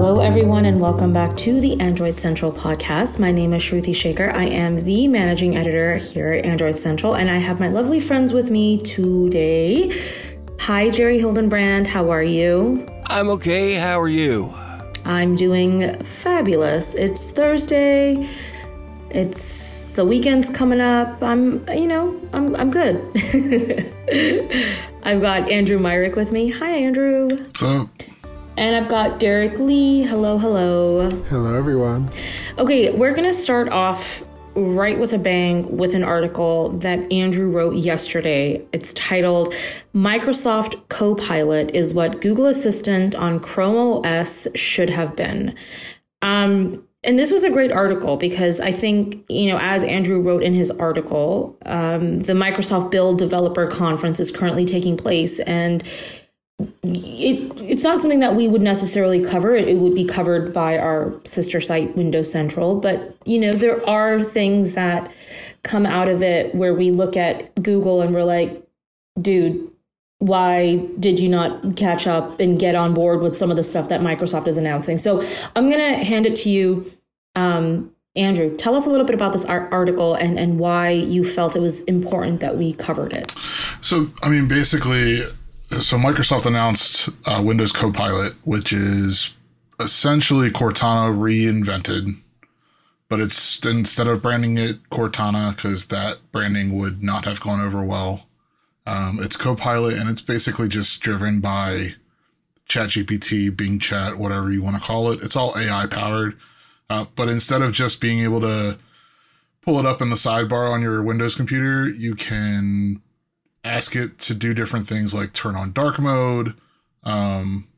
Hello, everyone, and welcome back to the Android Central podcast. My name is Shruti Shekar. I am the managing editor here at Android Central, and I have my lovely friends with me today. Hi, Jerry Hildenbrand. How are you? I'm okay. How are you? I'm doing fabulous. It's Thursday. It's the weekend's coming up. I'm, you know, I'm, I'm good. I've got Andrew Myrick with me. Hi, Andrew. What's up? And I've got Derrek Lee. Hello, hello. Hello, everyone. Okay, we're going to start off right with a bang with an article that Andrew wrote yesterday. It's titled Microsoft Copilot is what Google Assistant on Chrome OS should have been. Um, and this was a great article because I think, you know, as Andrew wrote in his article, um, the Microsoft Build Developer Conference is currently taking place. And it it's not something that we would necessarily cover. It, it would be covered by our sister site, Windows Central. But, you know, there are things that come out of it where we look at Google and we're like, dude, why did you not catch up and get on board with some of the stuff that Microsoft is announcing? So I'm going to hand it to you, um, Andrew. Tell us a little bit about this article and, and why you felt it was important that we covered it. So, I mean, basically, so Microsoft announced uh, Windows Copilot, which is essentially Cortana reinvented, but it's instead of branding it Cortana because that branding would not have gone over well um, it's Copilot, and it's basically just driven by ChatGPT, Bing Chat, whatever you want to call it. It's all AI powered. Uh, but instead of just being able to pull it up in the sidebar on your Windows computer, you can ask it to do different things like turn on dark mode, um,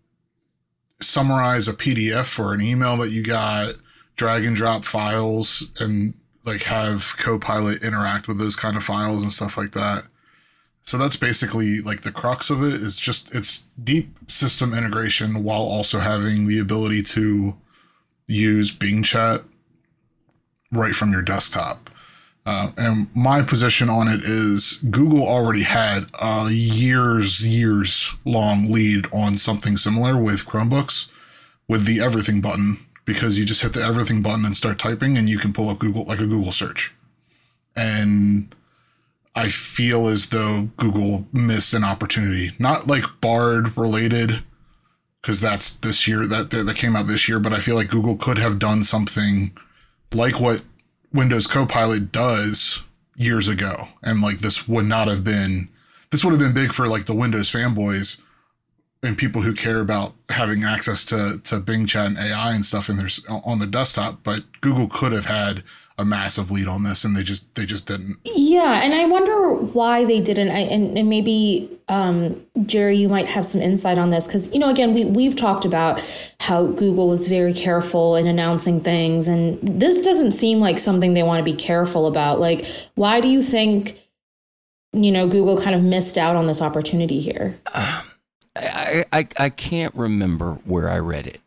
summarize a PDF for an email that you got, drag and drop files, and like have Copilot interact with those kind of files and stuff like that. So that's basically like the crux of it is just it's deep system integration while also having the ability to use Bing Chat right from your desktop. Uh, and my position on it is Google already had a years, years long lead on something similar with Chromebooks with the everything button because you just hit the everything button and start typing and you can pull up Google like a Google search. And I feel as though Google missed an opportunity. Not like Bard related, because that's this year that that came out this year. But I feel like Google could have done something like what Windows Copilot does years ago, and like this would not have been. This would have been big for like the Windows fanboys and people who care about having access to to Bing Chat and AI and stuff in their on the desktop. But Google could have had a massive lead on this and they just they just didn't yeah and i wonder why they didn't I, and, and maybe um, jerry you might have some insight on this because you know again we, we've talked about how google is very careful in announcing things and this doesn't seem like something they want to be careful about like why do you think you know google kind of missed out on this opportunity here um, I, I i can't remember where i read it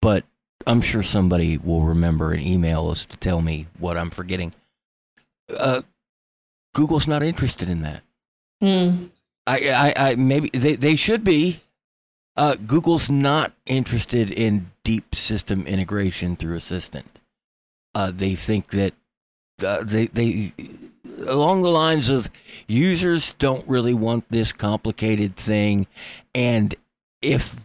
but I'm sure somebody will remember and email us to tell me what I'm forgetting. Uh, Google's not interested in that. Mm. I, I, I, maybe they, they should be. Uh, Google's not interested in deep system integration through Assistant. Uh, they think that uh, they, they, along the lines of users don't really want this complicated thing, and if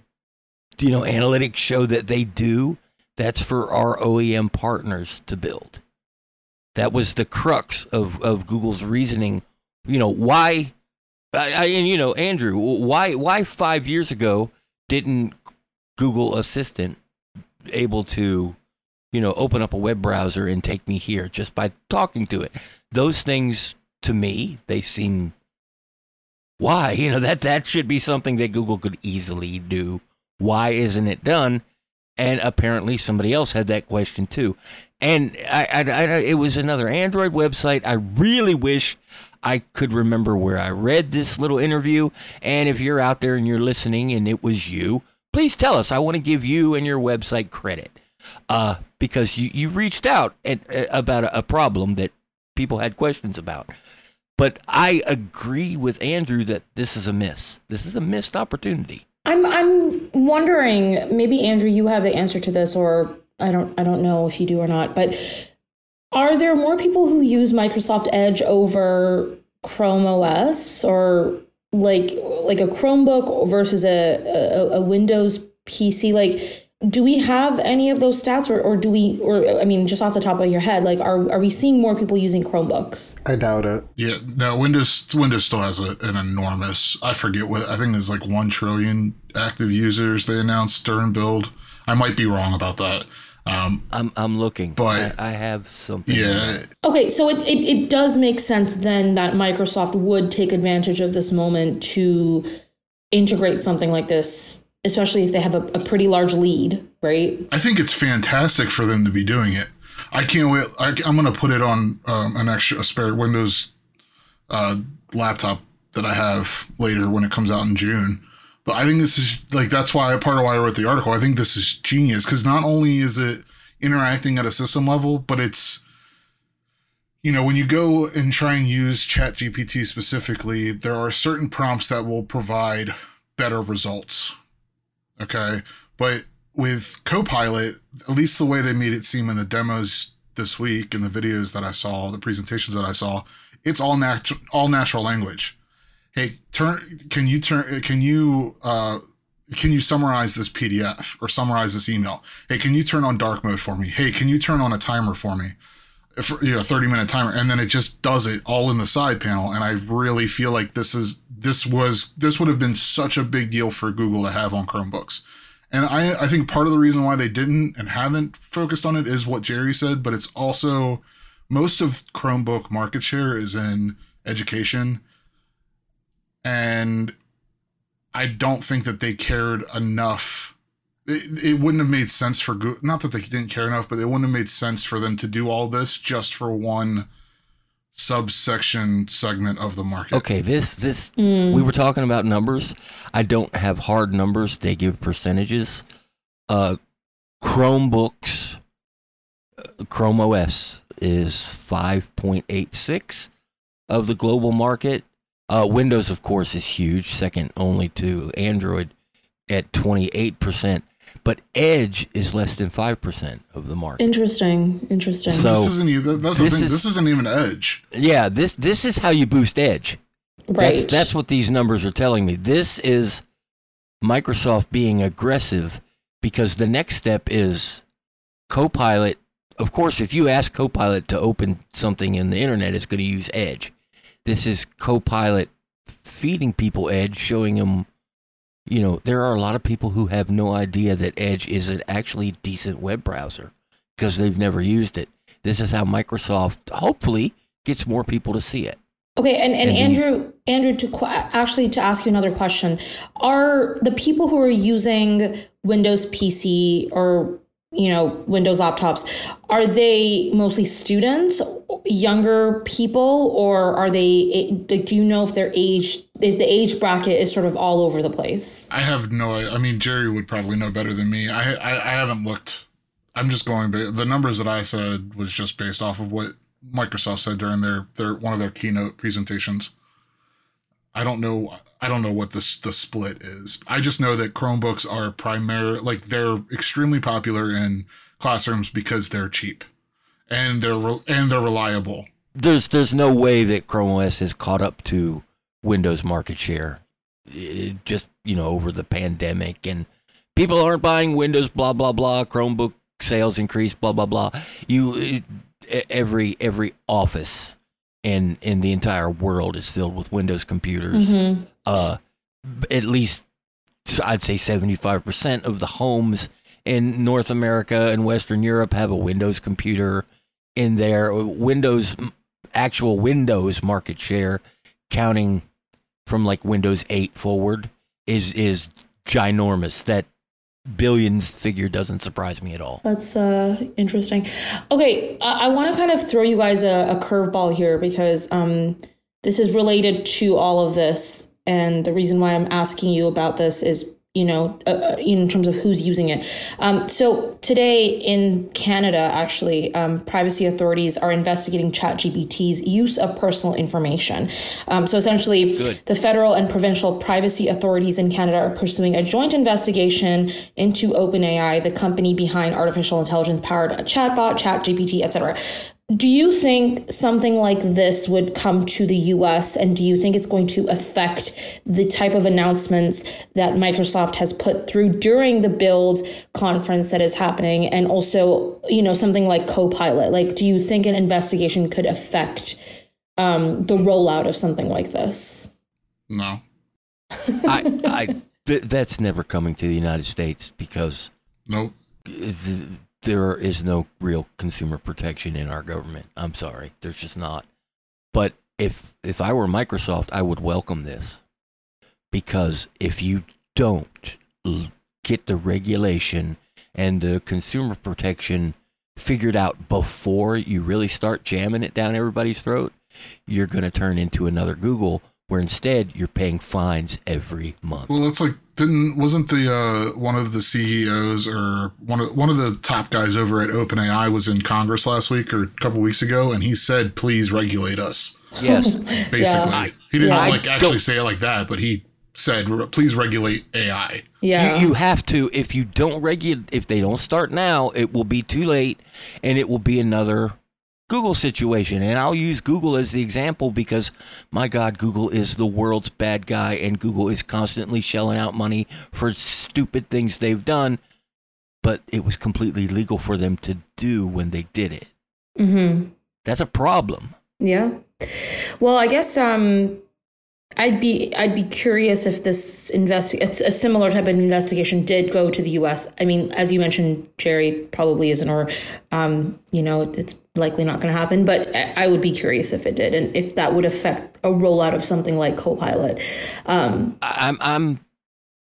you know analytics show that they do, that's for our OEM partners to build. That was the crux of, of Google's reasoning. You know, why, I, I, and you know, Andrew, why, why five years ago didn't Google Assistant able to, you know, open up a web browser and take me here just by talking to it? Those things, to me, they seem why you know that that should be something that google could easily do why isn't it done and apparently somebody else had that question too. And I, I, I, it was another Android website. I really wish I could remember where I read this little interview. And if you're out there and you're listening and it was you, please tell us. I want to give you and your website credit uh, because you, you reached out at, uh, about a, a problem that people had questions about. But I agree with Andrew that this is a miss. This is a missed opportunity. I'm I'm wondering, maybe Andrew, you have the answer to this, or I don't I don't know if you do or not, but are there more people who use Microsoft Edge over Chrome OS or like like a Chromebook versus a, a, a Windows PC? Like do we have any of those stats or, or do we or i mean just off the top of your head like are, are we seeing more people using chromebooks I doubt it. Yeah, no, Windows Windows still has a, an enormous. I forget what I think there's like one trillion active users. They announced during build. I might be wrong about that. Um, I'm I'm looking. But- I, I have something. yeah, okay so it, it, it does make sense then that microsoft would take advantage of this moment to integrate something like this especially if they have a, a pretty large lead right I think it's fantastic for them to be doing it. I can't wait. I, I'm going to put it on um, an extra spare Windows uh, laptop that I have later when it comes out in June. But I think this is like that's why part of why I wrote the article. I think this is genius because not only is it interacting at a system level, but it's you know when you go and try and use Chat GPT specifically, there are certain prompts that will provide better results. Okay, but with Copilot, at least the way they made it seem in the demos this week and the videos that I saw, the presentations that I saw, it's all natural, all natural language. Hey, turn. Can you turn? Can you? Uh, can you summarize this PDF or summarize this email? Hey, can you turn on dark mode for me? Hey, can you turn on a timer for me? For, you know, 30 minute timer. And then it just does it all in the side panel. And I really feel like this is, this was, this would have been such a big deal for Google to have on Chromebooks. And I, I think part of the reason why they didn't and haven't focused on it is what Jerry said, but it's also most of Chromebook market share is in education. And I don't think that they cared enough. It, it wouldn't have made sense for Google, not that they didn't care enough, but it wouldn't have made sense for them to do all this just for one subsection segment of the market. Okay, this this we were talking about numbers. I don't have hard numbers. They give percentages. Uh, Chromebooks, uh, Chrome OS is five point eight six of the global market. Uh, Windows, of course, is huge, second only to Android at twenty eight percent. But Edge is less than five percent of the market. interesting interesting So- This isn't even, that's the thing. is- this isn't even Edge. Yeah, this this is how you boost Edge. right That's, that's what these numbers are telling me. This is Microsoft being aggressive because the next step is Copilot. Of course, if you ask Copilot to open something in the internet, it's going to use Edge. This is Copilot feeding people Edge, showing them, you know, there are a lot of people who have no idea that Edge is an actually decent web browser because they've never used it. This is how Microsoft hopefully gets more people to see it. Okay, and, and, And these- Andrew, Andrew, to qu- actually to ask you another question, are the people who are using Windows PC or you know Windows laptops, are they mostly students, younger people, or are they? Do you know if their age, if the age bracket is sort of all over the place? I have no. I mean, Jerry would probably know better than me. I I, I haven't looked. I'm just going. The numbers that I said was just based off of what Microsoft said during their their one of their keynote presentations. I don't know. I don't know what this the split is. I just know that Chromebooks are primary. Like they're extremely popular in classrooms because they're cheap, and they're re- and they're reliable. there's there's no way that Chrome OS has caught up to Windows market share. It just you know over the pandemic and people aren't buying Windows. Blah blah blah. Chromebook sales increase. Blah blah blah. You every every office in in the entire world is filled with Windows computers. Mhm. Uh, at least I'd say seventy five percent of the homes in North America and Western Europe have a Windows computer in there. Windows, actual Windows market share, counting from like Windows 8 forward, is is ginormous. That billions figure doesn't surprise me at all. That's uh, interesting. Okay, I, I want to kind of throw you guys a, a curveball here because um, this is related to all of this, and the reason why I'm asking you about this is you know, uh, uh in terms of who's using it. Um, so today in Canada, actually, um, privacy authorities are investigating ChatGPT's use of personal information. Um, so essentially, Good. the federal and provincial privacy authorities in Canada are pursuing a joint investigation into OpenAI, the company behind artificial intelligence powered chatbot, ChatGPT, etc. Do you think something like this would come to the US? And do you think it's going to affect the type of announcements that Microsoft has put through during the build conference that is happening? And also, you know, something like Copilot? Like, do you think an investigation could affect um, the rollout of something like this? No. I, I th- that's never coming to the United States because. Nope. The, there is no real consumer protection in our government. I'm sorry, there's just not. But if if I were Microsoft, I would welcome this because if you don't get the regulation and the consumer protection figured out before you really start jamming it down everybody's throat, you're going to turn into another Google where instead you're paying fines every month. Well, it's like didn't wasn't the uh, one of the CEOs or one of one of the top guys over at OpenAI was in Congress last week or a couple weeks ago, and he said, "Please regulate us." Yes, basically, yeah. he didn't yeah. like actually say it like that, but he said, "Please regulate AI." Yeah, you, you have to. If you don't regulate, if they don't start now, it will be too late, and it will be another Google situation. And I'll use Google as the example because, my God, Google is the world's bad guy, and Google is constantly shelling out money for stupid things they've done. But it was completely legal for them to do when they did it. Mm-hmm. That's a problem. Yeah. Well, I guess um, I'd be I'd be curious if this invest it's a similar type of investigation did go to the U.S. I mean, as you mentioned, Jerry probably isn't, or um, you know, it's likely not going to happen. But I would be curious if it did, and if that would affect a rollout of something like Copilot. Um, I'm I'm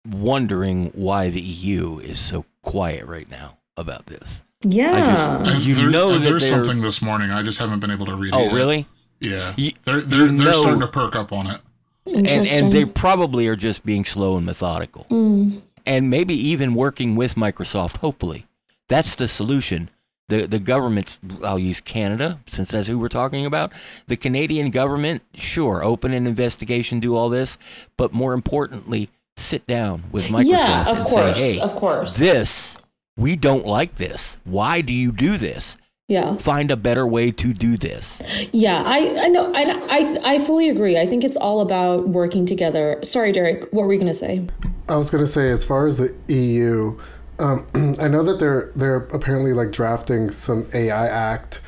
wondering why the EU is so quiet right now about this. Yeah, I just, you there, know there's something this morning. I just haven't been able to read oh, it. Oh, really? Yeah, you, they're they're, they're starting to perk up on it and and they probably are just being slow and methodical, mm. and maybe even working with Microsoft. Hopefully, that's the solution. The the government, I'll use Canada since that's who we're talking about. The Canadian government, sure, open an investigation, do all this, but more importantly, sit down with Microsoft yeah, of and course, say, "Hey, of course, this we don't like this. Why do you do this?" yeah find a better way to do this yeah i i know i i, I fully agree i think it's all about working together sorry derrek what were you going to say i was going to say as far as the eu um, i know that they're they're apparently like drafting some ai act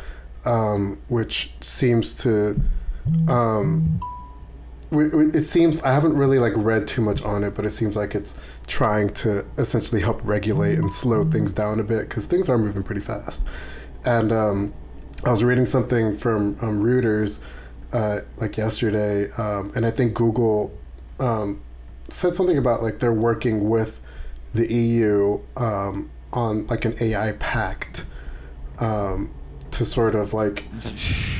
um, which seems to um, it seems i haven't really like read too much on it but it seems like it's trying to essentially help regulate and slow things down a bit because things are moving pretty fast. And um, I was reading something from um, Reuters uh, like yesterday, um, and I think Google said something about like they're working with the EU um, on like an AI pact um, to sort of like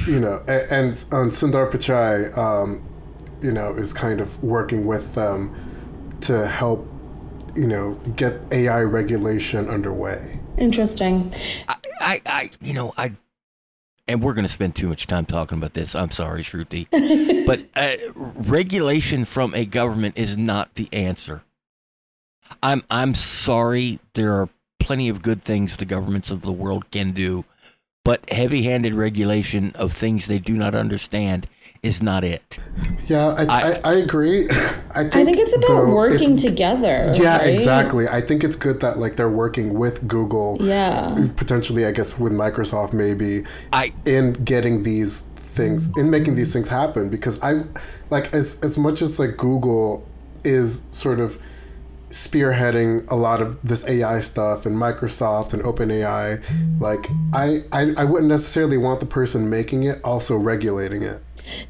you know, and, and, and Sundar Pichai, you know, is kind of working with them to help you know get AI regulation underway. Interesting. I, I, I you know, I, and we're going to spend too much time talking about this. I'm sorry, Shruti, but uh, regulation from a government is not the answer. I'm, I'm sorry. There are plenty of good things the governments of the world can do, but heavy-handed regulation of things they do not understand is not it. Yeah, I, I, I, I agree. I think, I think, it's about working it's, together. Yeah, right? exactly. I think it's good that like they're working with Google. Yeah. Potentially, I guess with Microsoft maybe. I in getting these things in making these things happen because I like as as much as like Google is sort of spearheading a lot of this AI stuff and Microsoft and OpenAI, like I, I I wouldn't necessarily want the person making it also regulating it.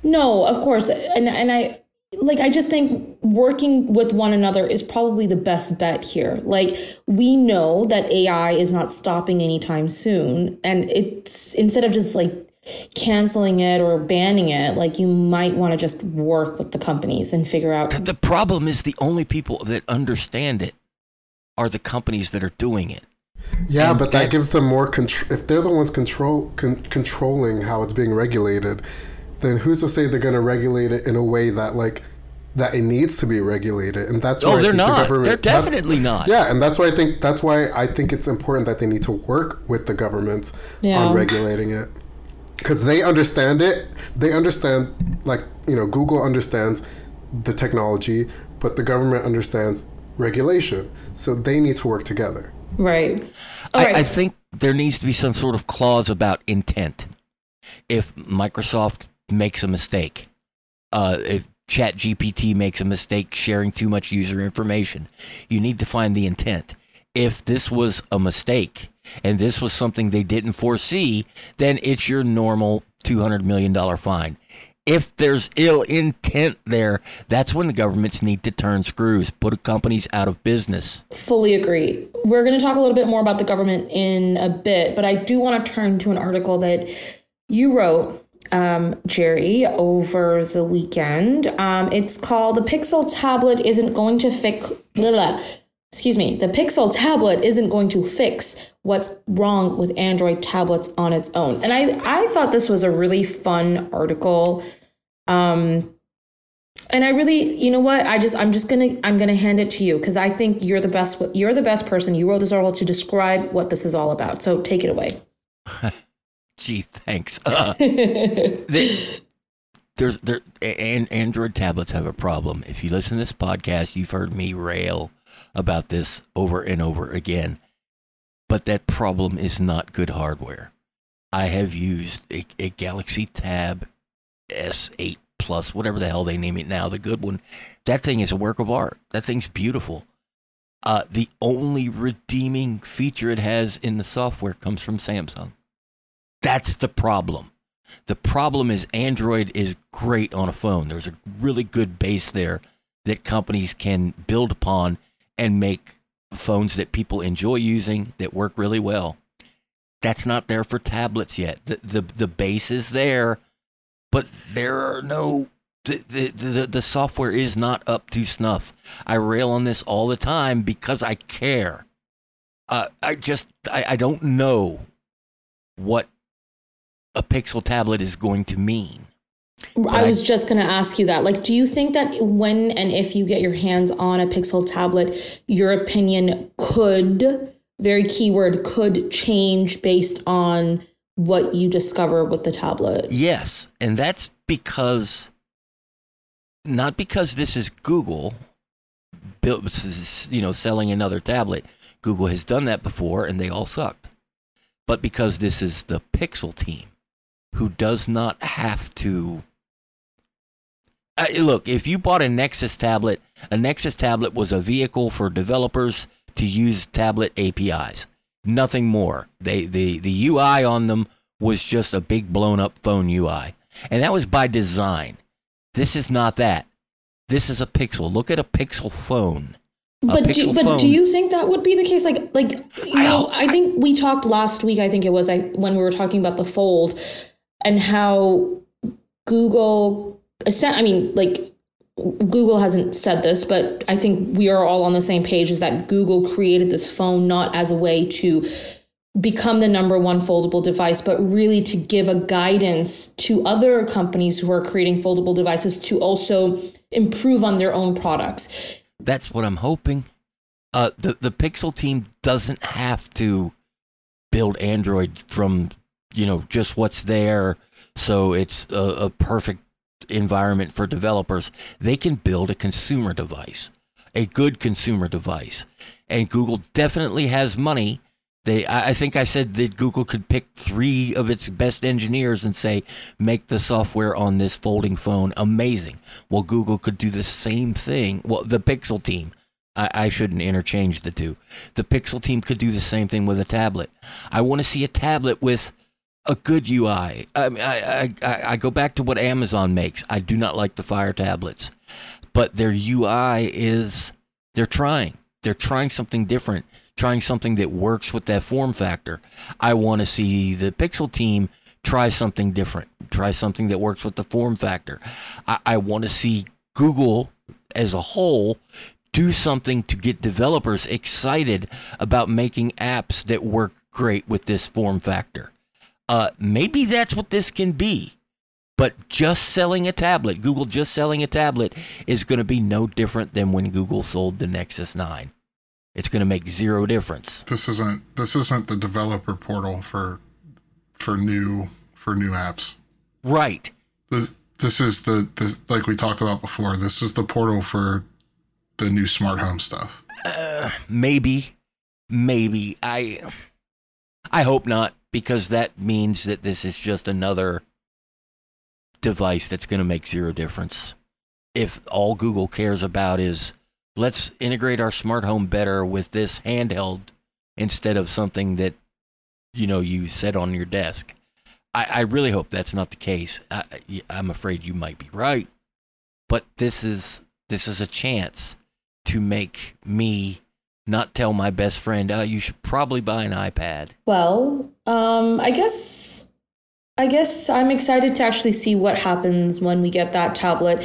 No, of course. And and I like I just think working with one another is probably the best bet here. Like we know that AI is not stopping anytime soon and it's instead of just like canceling it or banning it. Like you might want to just work with the companies and figure out. The problem is the only people that understand it are the companies that are doing it. Yeah, And but that, that- gives them more control. If they're the ones control con- controlling how it's being regulated, then who's to say they're going to regulate it in a way that like that it needs to be regulated? And that's Oh, why they're think the not. government- They're that's- definitely not. Yeah, and that's why I think that's why I think it's important that they need to work with the governments Yeah. on regulating it because they understand it. They understand, like you know, Google understands the technology, but the government understands regulation. So they need to work together. Right. All I, right. I think there needs to be some sort of clause about intent. If Microsoft makes a mistake, uh, if ChatGPT makes a mistake sharing too much user information, you need to find the intent. If this was a mistake and this was something they didn't foresee, then it's your normal $200 million fine. If there's ill intent there, that's when the governments need to turn screws, put companies out of business. Fully agree. We're going to talk a little bit more about the government in a bit, but I do want to turn to an article that you wrote, um, Jerry, over the weekend. Um, it's called "The Pixel Tablet Isn't Going to Fix." Blah, blah. Excuse me. The Pixel Tablet isn't going to fix what's wrong with Android tablets on its own. And I, I thought this was a really fun article. Um, and I really, you know what? I just, I'm just gonna, I'm gonna hand it to you because I think you're the best. You're the best person. You wrote this article to describe what this is all about. So take it away. Gee, thanks. Uh, there's there and Android tablets have a problem. If you listen to this podcast, you've heard me rail about this over and over again. But that problem is not good hardware. I have used a, a Galaxy Tab S8 Plus, whatever the hell they name it now, the good one. That thing is a work of art. That thing's beautiful. Uh, the only redeeming feature it has in the software comes from Samsung. That's the problem. The problem is Android is great on a phone. There's a really good base there that companies can build upon and make phones that people enjoy using that work really well. That's not there for tablets yet. The the, the base is there, but there are no the, the, the, the software is not up to snuff. I rail on this all the time because I care. Uh, I just I, I don't know what a Pixel tablet is going to mean. I I- was just going to ask you that. Like, do you think that when and if you get your hands on a Pixel tablet, your opinion could, very keyword, could change based on what you discover with the tablet? Yes, and that's because not because this is Google built you know selling another tablet. Google has done that before and they all sucked. But because this is the Pixel team who does not have to uh, look, if you bought a Nexus tablet, a Nexus tablet was a vehicle for developers to use tablet APIs. Nothing more. They the the UI on them was just a big blown up phone UI. And that was by design. This is not that. This is a Pixel. Look at a Pixel phone. A But do, but phone. do you think that would be the case? Like, like you I know, I think we talked last week. I think it was I, when we were talking about the Fold and how Google. I mean, like Google hasn't said this, but I think we are all on the same page. Is that Google created this phone not as a way to become the number one foldable device, but really to give a guidance to other companies who are creating foldable devices to also improve on their own products. That's what I'm hoping. Uh, the the Pixel team doesn't have to build Android from you know just what's there, so it's a, a perfect environment for developers. They can build a consumer device, a good consumer device, and Google definitely has money. They, I think I said that Google could pick three of its best engineers and say, make the software on this folding phone amazing. Well, Google could do the same thing. Well, the Pixel team, I, I shouldn't interchange the two. The Pixel team could do the same thing with a tablet. I want to see a tablet with a good UI. I, mean, I, I, I go back to what Amazon makes. I do not like the Fire tablets, but their UI is, they're trying. They're trying something different, trying something that works with that form factor. I want to see the Pixel team try something different. Try something that works with the form factor. I, I want to see Google as a whole do something to get developers excited about making apps that work great with this form factor. Uh, maybe that's what this can be. But just selling a tablet, Google just selling a tablet, is going to be no different than when Google sold the Nexus 9. It's going to make zero difference. This isn't this isn't the developer portal for for new for new apps. Right. This this is the this like we talked about before. This is the portal for the new smart home stuff. Uh, maybe, maybe I, I hope not, because that means that this is just another device that's going to make zero difference. If all Google cares about is let's integrate our smart home better with this handheld instead of something that you know you set on your desk. I, I really hope that's not the case. I, I'm afraid you might be right, but this is this is a chance to make me not tell my best friend, uh, you should probably buy an iPad. Well, um, I guess I guess I'm excited to actually see what happens when we get that tablet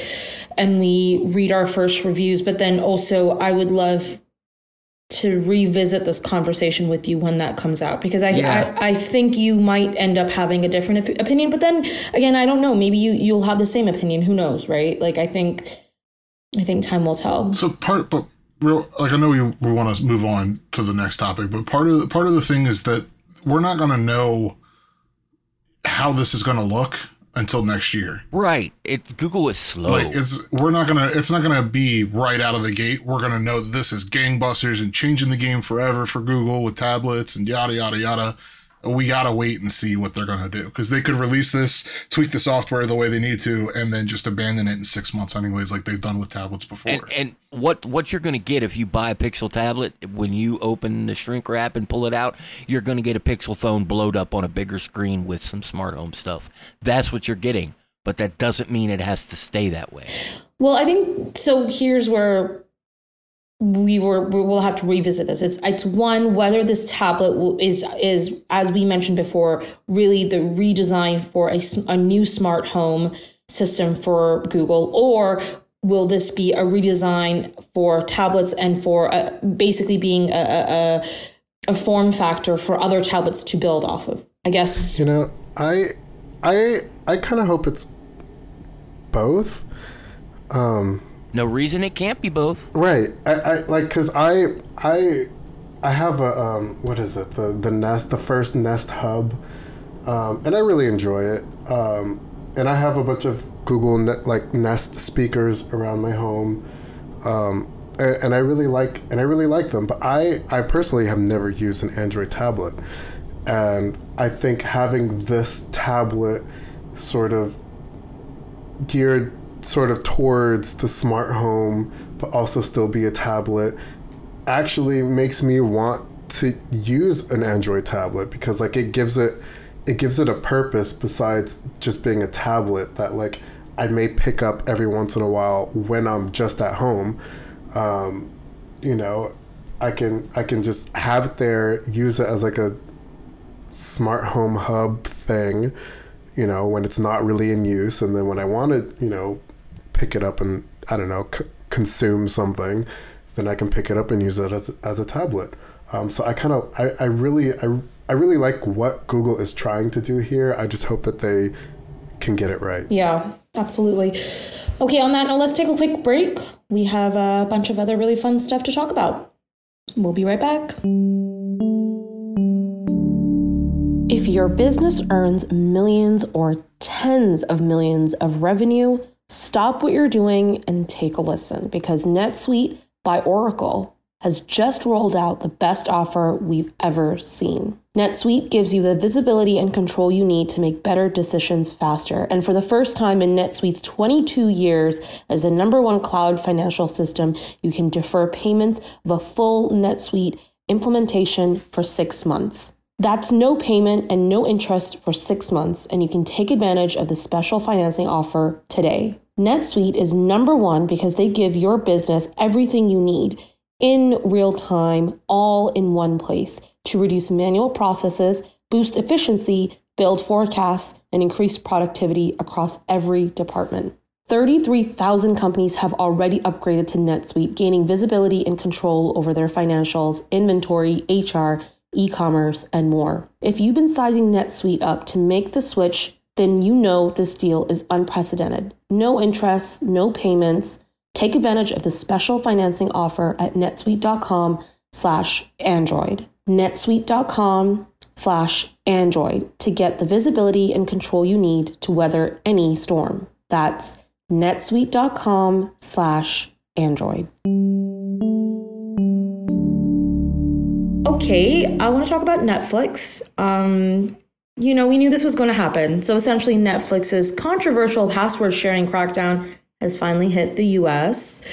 and we read our first reviews. But then also, I would love to revisit this conversation with you when that comes out because I, Yeah. I I think you might end up having a different opinion. But then again, I don't know. Maybe you you'll have the same opinion. Who knows, right? Like I think I think time will tell. So part, but real like I know we we want to move on to the next topic, but part of the, part of the thing is that we're not going to know how this is going to look until next year. Right. It Google is slow. Like it's we're not gonna it's not gonna be right out of the gate. We're gonna know that this is gangbusters and changing the game forever for Google with tablets and yada yada yada. We gotta wait and see what they're gonna do because they could release this, tweak the software the way they need to, and then just abandon it in six months anyways, like they've done with tablets before. and, and what what you're going to get if you buy a Pixel tablet when you open the shrink wrap and pull it out, you're going to get a Pixel phone blowed up on a bigger screen with some smart home stuff. That's what you're getting, but that doesn't mean it has to stay that way. Well, I think so. Here's where we were. we will have to revisit this. It's it's one whether this tablet is is as we mentioned before, really the redesign for a, a new smart home system for Google, or will this be a redesign for tablets and for uh basically being a, a, a form factor for other tablets to build off of? I guess. You know, I I I kind of hope it's both. No reason it can't be both. Right. I, I like because I I I have a um what is it the the Nest the first Nest Hub, um, and I really enjoy it. Um, and I have a bunch of Google Net, like Nest speakers around my home. Um, and, and I really like and I really like them. But I I personally have never used an Android tablet, and I think having this tablet sort of geared sort of towards the smart home, but also still be a tablet, actually makes me want to use an Android tablet because like it gives it it gives it a purpose besides just being a tablet that like I may pick up every once in a while when I'm just at home. Um, you know, I can I can just have it there, use it as like a smart home hub thing, you know, when it's not really in use, and then when I want to, you know, pick it up and I don't know c- consume something, then I can pick it up and use it as as a tablet. Um, so I kind of I, I really I, I really like what Google is trying to do here. I just hope that they can get it right. Yeah, absolutely. Okay, on that note, let's take a quick break. We have a bunch of other really fun stuff to talk about. We'll be right back. If your business earns millions or tens of millions of revenue, stop what you're doing and take a listen because NetSuite by Oracle has just rolled out the best offer we've ever seen. NetSuite gives you the visibility and control you need to make better decisions faster. And for the first time in NetSuite's 22 years as the number one cloud financial system, you can defer payments of a full NetSuite implementation for six months. That's no payment and no interest for six months, and you can take advantage of the special financing offer today. NetSuite is number one because they give your business everything you need in real time, all in one place to reduce manual processes, boost efficiency, build forecasts, and increase productivity across every department. 33,000 companies have already upgraded to NetSuite, gaining visibility and control over their financials, inventory, HR, e commerce, and more. If you've been sizing NetSuite up to make the switch, then you know this deal is unprecedented. No interest, no payments. Take advantage of the special financing offer at netsuite.com slash Android. netsuite.com slash Android to get the visibility and control you need to weather any storm. That's netsuite.com slash Android. Okay, I want to talk about Netflix. Um, you know, we knew this was going to happen. So essentially, Netflix's controversial password sharing crackdown has finally hit the US.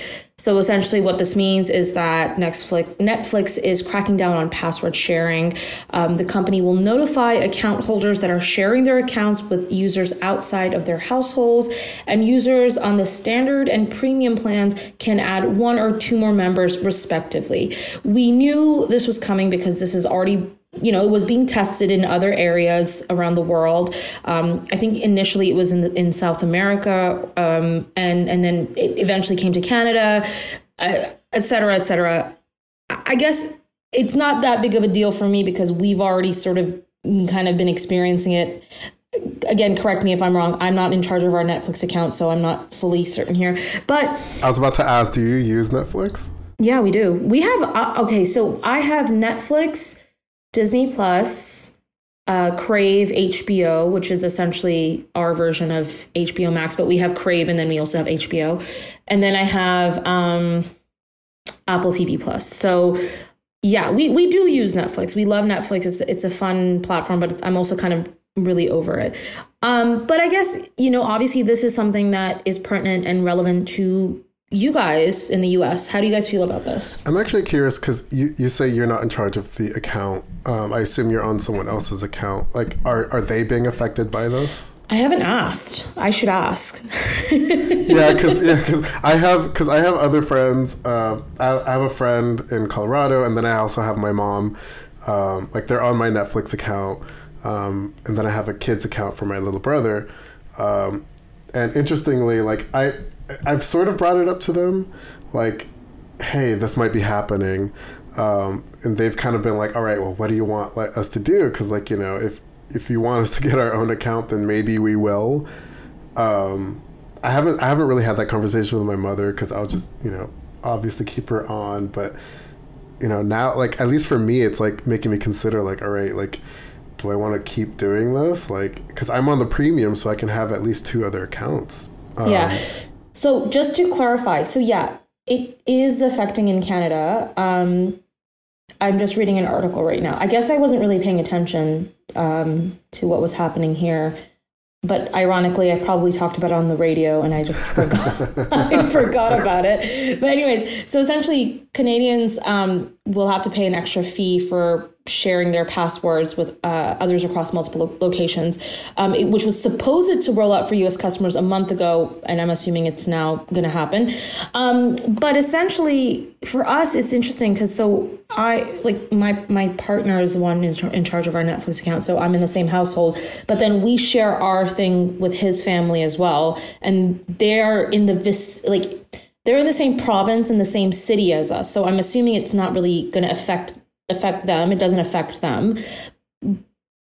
So essentially, what this means is that Netflix, Netflix is cracking down on password sharing. Um, the company will notify account holders that are sharing their accounts with users outside of their households, and users on the standard and premium plans can add one or two more members respectively. We knew this was coming because this is already you know, it was being tested in other areas around the world. Um, I think initially it was in the, in South America, um, and and then it eventually came to Canada, uh, et cetera, et cetera. I guess it's not that big of a deal for me because we've already sort of kind of been experiencing it. Again, correct me if I'm wrong. I'm not in charge of our Netflix account, so I'm not fully certain here. But I was about to ask, do you use Netflix? Yeah, we do. We have uh, okay. So I have Netflix. Disney Plus, uh, Crave HBO, which is essentially our version of HBO Max, but we have Crave and then we also have HBO. And then I have um, Apple TV Plus. So yeah, we, we do use Netflix. We love Netflix. It's, it's a fun platform, but I'm also kind of really over it. Um, but I guess, you know, obviously this is something that is pertinent and relevant to you guys in the US, how do you guys feel about this? I'm actually curious because you, you say you're not in charge of the account. Um, I assume you're on someone else's account. Like, are, are they being affected by this? I haven't asked. I should ask. yeah, because yeah, cause I have because I have other friends. Uh, I, I, have a friend in Colorado, and then I also have my mom. Um, like they're on my Netflix account, um, and then I have a kids account for my little brother. Um, and interestingly, like I I've sort of brought it up to them, like, hey, this might be happening. Um, and they've kind of been like, all right, well, what do you want like, us to do? Because, like, you know, if if you want us to get our own account, then maybe we will. Um, I haven't I haven't really had that conversation with my mother because I'll just you know obviously keep her on, but you know now like at least for me, it's like making me consider like, all right, like do I want to keep doing this? Like, because I'm on the premium, so I can have at least two other accounts. Um, yeah. So just to clarify, so yeah, it is affecting in Canada. Um, I'm just reading an article right now. I guess I wasn't really paying attention um, to what was happening here but ironically, I probably talked about it on the radio and I just forgot. I forgot about it. But anyways, so essentially, Canadians um, will have to pay an extra fee for sharing their passwords with uh, others across multiple lo- locations, um, it, which was supposed to roll out for U.S. customers a month ago, and I'm assuming it's now going to happen. Um, but essentially, for us, it's interesting because so I like my my partner is one who's in charge of our Netflix account, so I'm in the same household. But then we share our thing with his family as well, and they're in the vis like they're in the same province and the same city as us. So I'm assuming it's not really going to affect affect them. It doesn't affect them.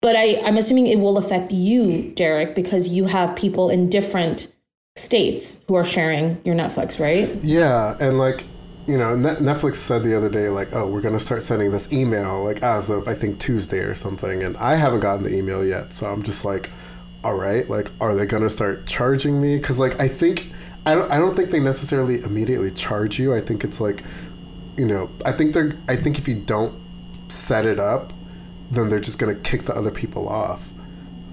But I, I'm assuming it will affect you, Derrek, because you have people in different states who are sharing your Netflix, right? Yeah, and like you know, Netflix said the other day, like, oh, we're gonna start sending this email, like as of I think Tuesday or something, and I haven't gotten the email yet, so I'm just like, all right, like, are they gonna start charging me? Because like I think I don't I don't think they necessarily immediately charge you. I think it's like, you know, I think they're I think if you don't set it up, then they're just gonna kick the other people off.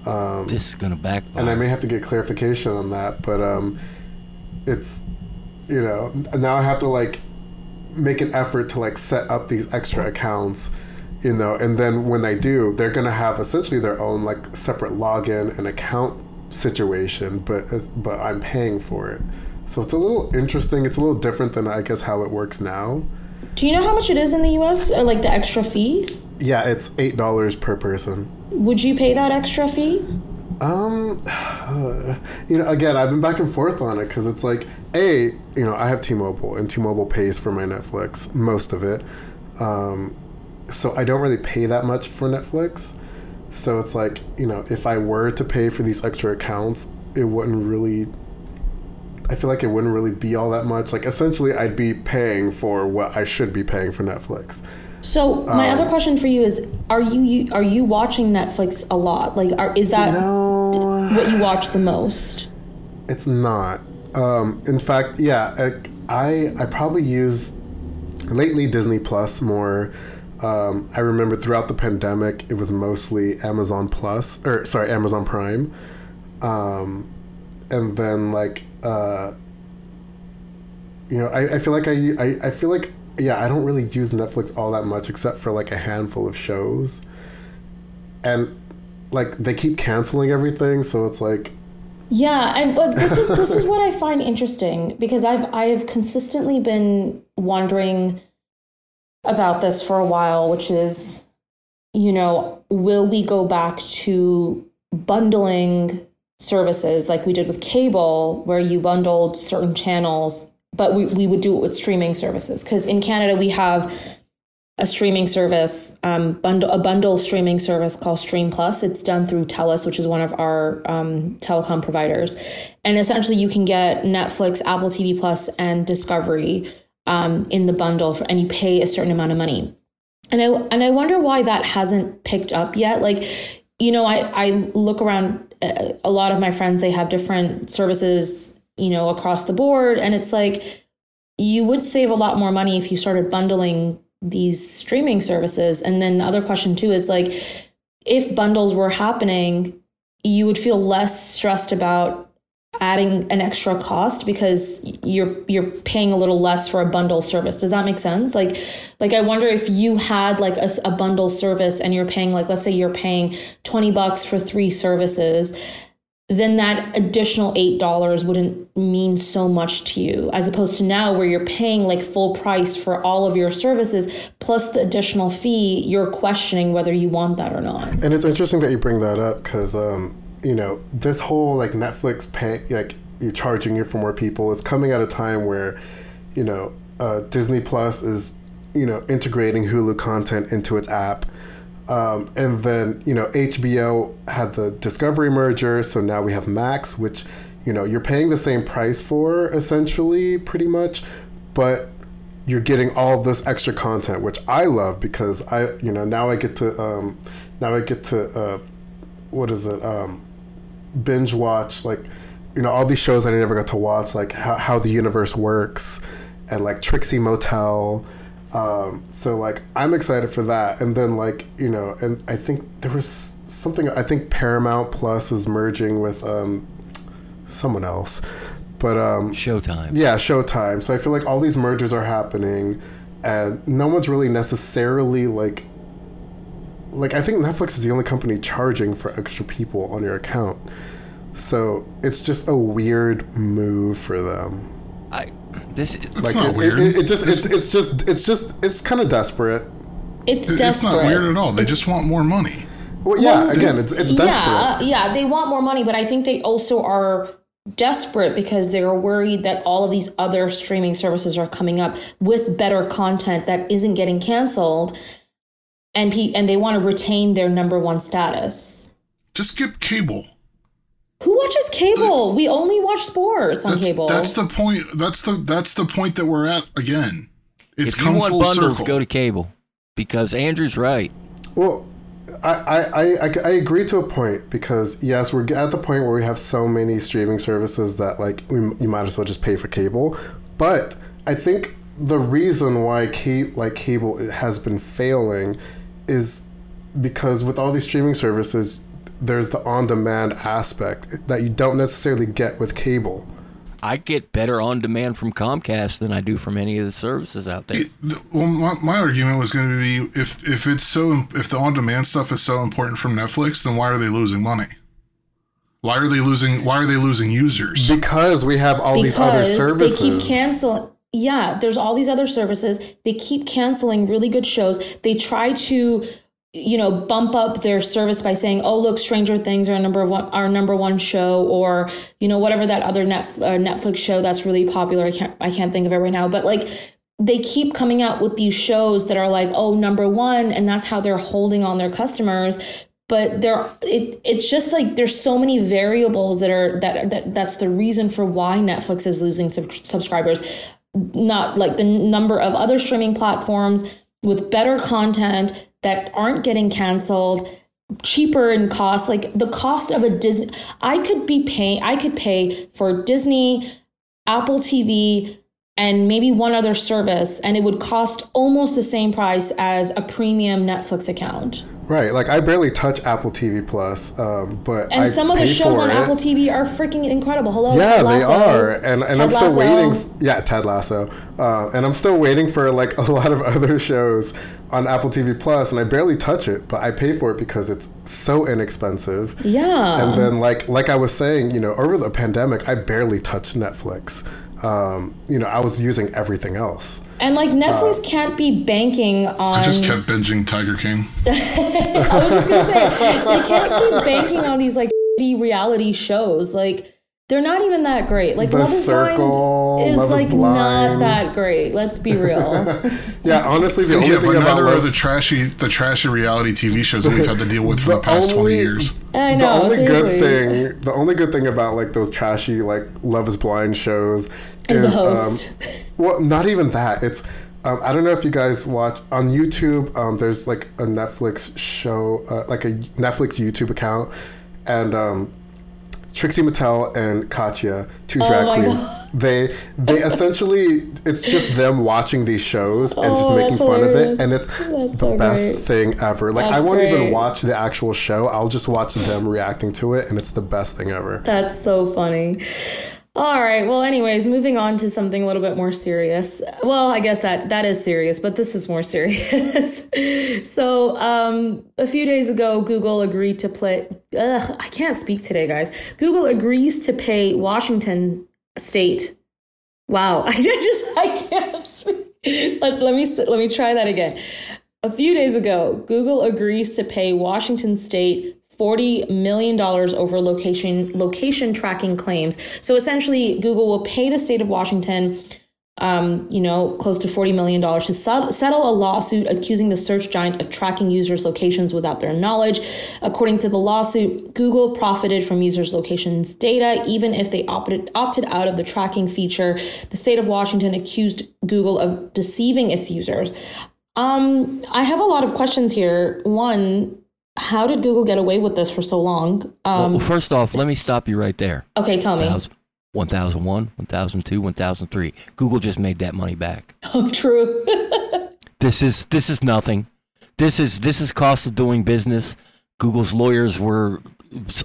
Um, this is gonna backfire. And I may have to get clarification on that, but um, it's you know now I have to like make an effort to like set up these extra accounts you know and then when they do they're going to have essentially their own like separate login and account situation but but i'm paying for it so it's a little interesting it's a little different than i guess how it works now Do you know how much it is in the US or like the extra fee? Yeah, it's eight dollars per person. Would you pay that extra fee? Um, you know, again, I've been back and forth on it because it's like, a, you know, I have T-Mobile, and T-Mobile pays for my Netflix, most of it. Um, so I don't really pay that much for Netflix. So it's like, you know, if I were to pay for these extra accounts, it wouldn't really. I feel like it wouldn't really be all that much. Like essentially, I'd be paying for what I should be paying for Netflix. So my Um, other question for you is: Are you, you are you watching Netflix a lot? Like, are, is that No. what you watch the most? It's not. Um, in fact, yeah, I I probably use lately Disney Plus more. Um, I remember throughout the pandemic, it was mostly Amazon Plus or sorry, Amazon Prime, um, and then like uh, you know, I, I feel like I, I I feel like yeah, I don't really use Netflix all that much except for like a handful of shows, and like they keep canceling everything, so it's like Yeah, and this is this is what I find interesting because I've I have consistently been wondering about this for a while, which is, you know, will we go back to bundling services like we did with cable, where you bundled certain channels, but we, we would do it with streaming services? Because in Canada we have a streaming service, um, bundle a bundle streaming service called Stream Plus. It's done through TELUS, which is one of our um, telecom providers, and essentially you can get Netflix, Apple TV Plus, and Discovery um, in the bundle, for, and you pay a certain amount of money. And I and I wonder why that hasn't picked up yet. Like, you know, I I look around. A lot of my friends they have different services, you know, across the board, and it's like you would save a lot more money if you started bundling these streaming services. And then the other question too is like, if bundles were happening, you would feel less stressed about adding an extra cost because you're you're paying a little less for a bundle service. Does that make sense? Like like I wonder if you had like a, a bundle service and you're paying like let's say you're paying 20 bucks for three services then that additional eight dollars wouldn't mean so much to you as opposed to now where you're paying like full price for all of your services plus the additional fee you're questioning whether you want that or not And it's interesting that you bring that up because, um, you know, this whole like Netflix pay, like you're charging you for more people It's coming at a time where, you know, uh, Disney Plus is, you know, integrating Hulu content into its app. Um, and then, you know, HBO had the Discovery merger. So now we have Max, which, you know, you're paying the same price for essentially, pretty much. But you're getting all this extra content, which I love because I, you know, now I get to, um, now I get to, uh, what is it, um, binge watch like, you know, all these shows that I never got to watch, like how, how the universe works, and like Trixie Motel. Um, so like I'm excited for that, and then like you know, and I think there was something. I think Paramount Plus is merging with um, someone else, but um, Showtime. yeah, Showtime. So I feel like all these mergers are happening, and no one's really necessarily like. Like I think Netflix is the only company charging for extra people on your account, so it's just a weird move for them. I this It's Like not it, weird. It, it just it's, it's just it's just it's kind of desperate. it's desperate it's not weird at all. They just want more money. Well, yeah, Well, again, it's it's desperate. yeah yeah they want more money but i think they also are desperate because they're worried that all of these other streaming services are coming up with better content that isn't getting canceled and pe- and they want to retain their number one status Just skip cable. who watches cable we only watch sports on That's, cable that's the point. That's the that's the point that we're at again. It's if you want full bundles, circle. go to cable because Andrew's right. Well, I, I, I, I- I agree to a point because yes, we're at the point where we have so many streaming services that like we, you might as well just pay for cable. But I think the reason why ca- like cable has been failing is because with all these streaming services, there's the on-demand aspect that you don't necessarily get with cable. I get better on demand from Comcast than I do from any of the services out there. Well, my, my argument was going to be if if it's so if the on demand stuff is so important from Netflix, then why are they losing money? Why are they losing? Why are they losing users? Because we have all these other because they keep canceling yeah, there's all these other services. They keep canceling really good shows. They try to you know bump up their service by saying oh look stranger things are number one our number one show or you know whatever that other Netflix, uh, Netflix show that's really popular i can't i can't think of it right now but like they keep coming out with these shows that are like oh number one and that's how they're holding on their customers but there it, it's just like there's so many variables that are that, that that's the reason for why netflix is losing sub- subscribers not like the number of other streaming platforms with better content that aren't getting canceled cheaper in cost like the cost of a disney i could be paying i could pay for disney apple tv and maybe one other service and it would cost almost the same price as a premium netflix account Right, like I barely touch Apple TV Plus, um, but and I some of the shows on it. Apple TV are freaking incredible. Hello, Yeah, Ted they are, and and I'm still Lasso. waiting. Yeah, Ted Lasso, uh, and I'm still waiting for like a lot of other shows on Apple TV Plus, and I barely touch it, but I pay for it because it's so inexpensive. Yeah, And then, like like I was saying, you know, over the pandemic, I barely touched Netflix. Um, you know, I was using everything else. and like Netflix can't be banking on. I just kept binging Tiger King. I was just gonna say they can't keep banking on these like shitty reality shows. Like they're not even that great. Like The Love is Blind is Love is like not that great. Let's be real. Yeah, honestly, the only Yeah, thing but about neither are the trashy the trashy reality TV shows that we've had to deal with for the, The past twenty years. I know. the only seriously. good thing the only good thing about like those trashy like love is blind shows Is is, the host. um well not even that it's um, I don't know if you guys watch on YouTube. Um, there's like a Netflix show, uh, like a Netflix YouTube account, and um, Trixie Mattel and Katya, two oh drag my queens, God. they they essentially it's just them watching these shows and just Oh, making that's fun of it, and it's That's the so best great. thing ever. Like That's I won't even watch the actual show. I'll just watch them reacting to it, and it's the best thing ever. That's so funny. All right. Well, anyways, moving on to something a little bit more serious. Well, I guess that that is serious, but this is more serious. so, um, a few days ago, Google agreed to play. Ugh, I can't speak today, guys. Google agrees to pay Washington State. Wow, I just I can't speak. Let's let me let me try that again. A few days ago, Google agrees to pay Washington State $40 million over location location tracking claims. So essentially, Google will pay the state of Washington um, you know, close to $40 million to sett- settle a lawsuit accusing the search giant of tracking users' locations without their knowledge. According to the lawsuit, Google profited from users' locations data even if they opted, opted out of the tracking feature. The state of Washington accused Google of deceiving its users. Um, I have a lot of questions here. One, how did Google get away with this for so long? Um, well, first off, let me stop you right there. okay, tell me. 1001, 1002, 1003. Google just made that money back. Oh, true. This is this is nothing. This is this is cost of doing business. Google's lawyers were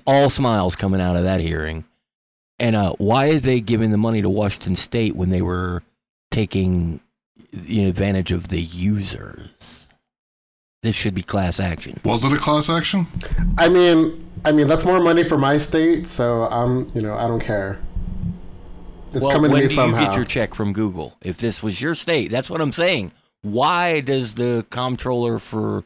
all smiles coming out of that hearing. And uh, why are they giving the money to Washington State when they were taking you know, advantage of the users? This should be class action. Was it a class action? I mean, I mean that's more money for my state, so I'm, you know, I don't care. It's well, coming to when me do somehow. you get your check from Google? If this was your state, that's what I'm saying. Why does the comptroller for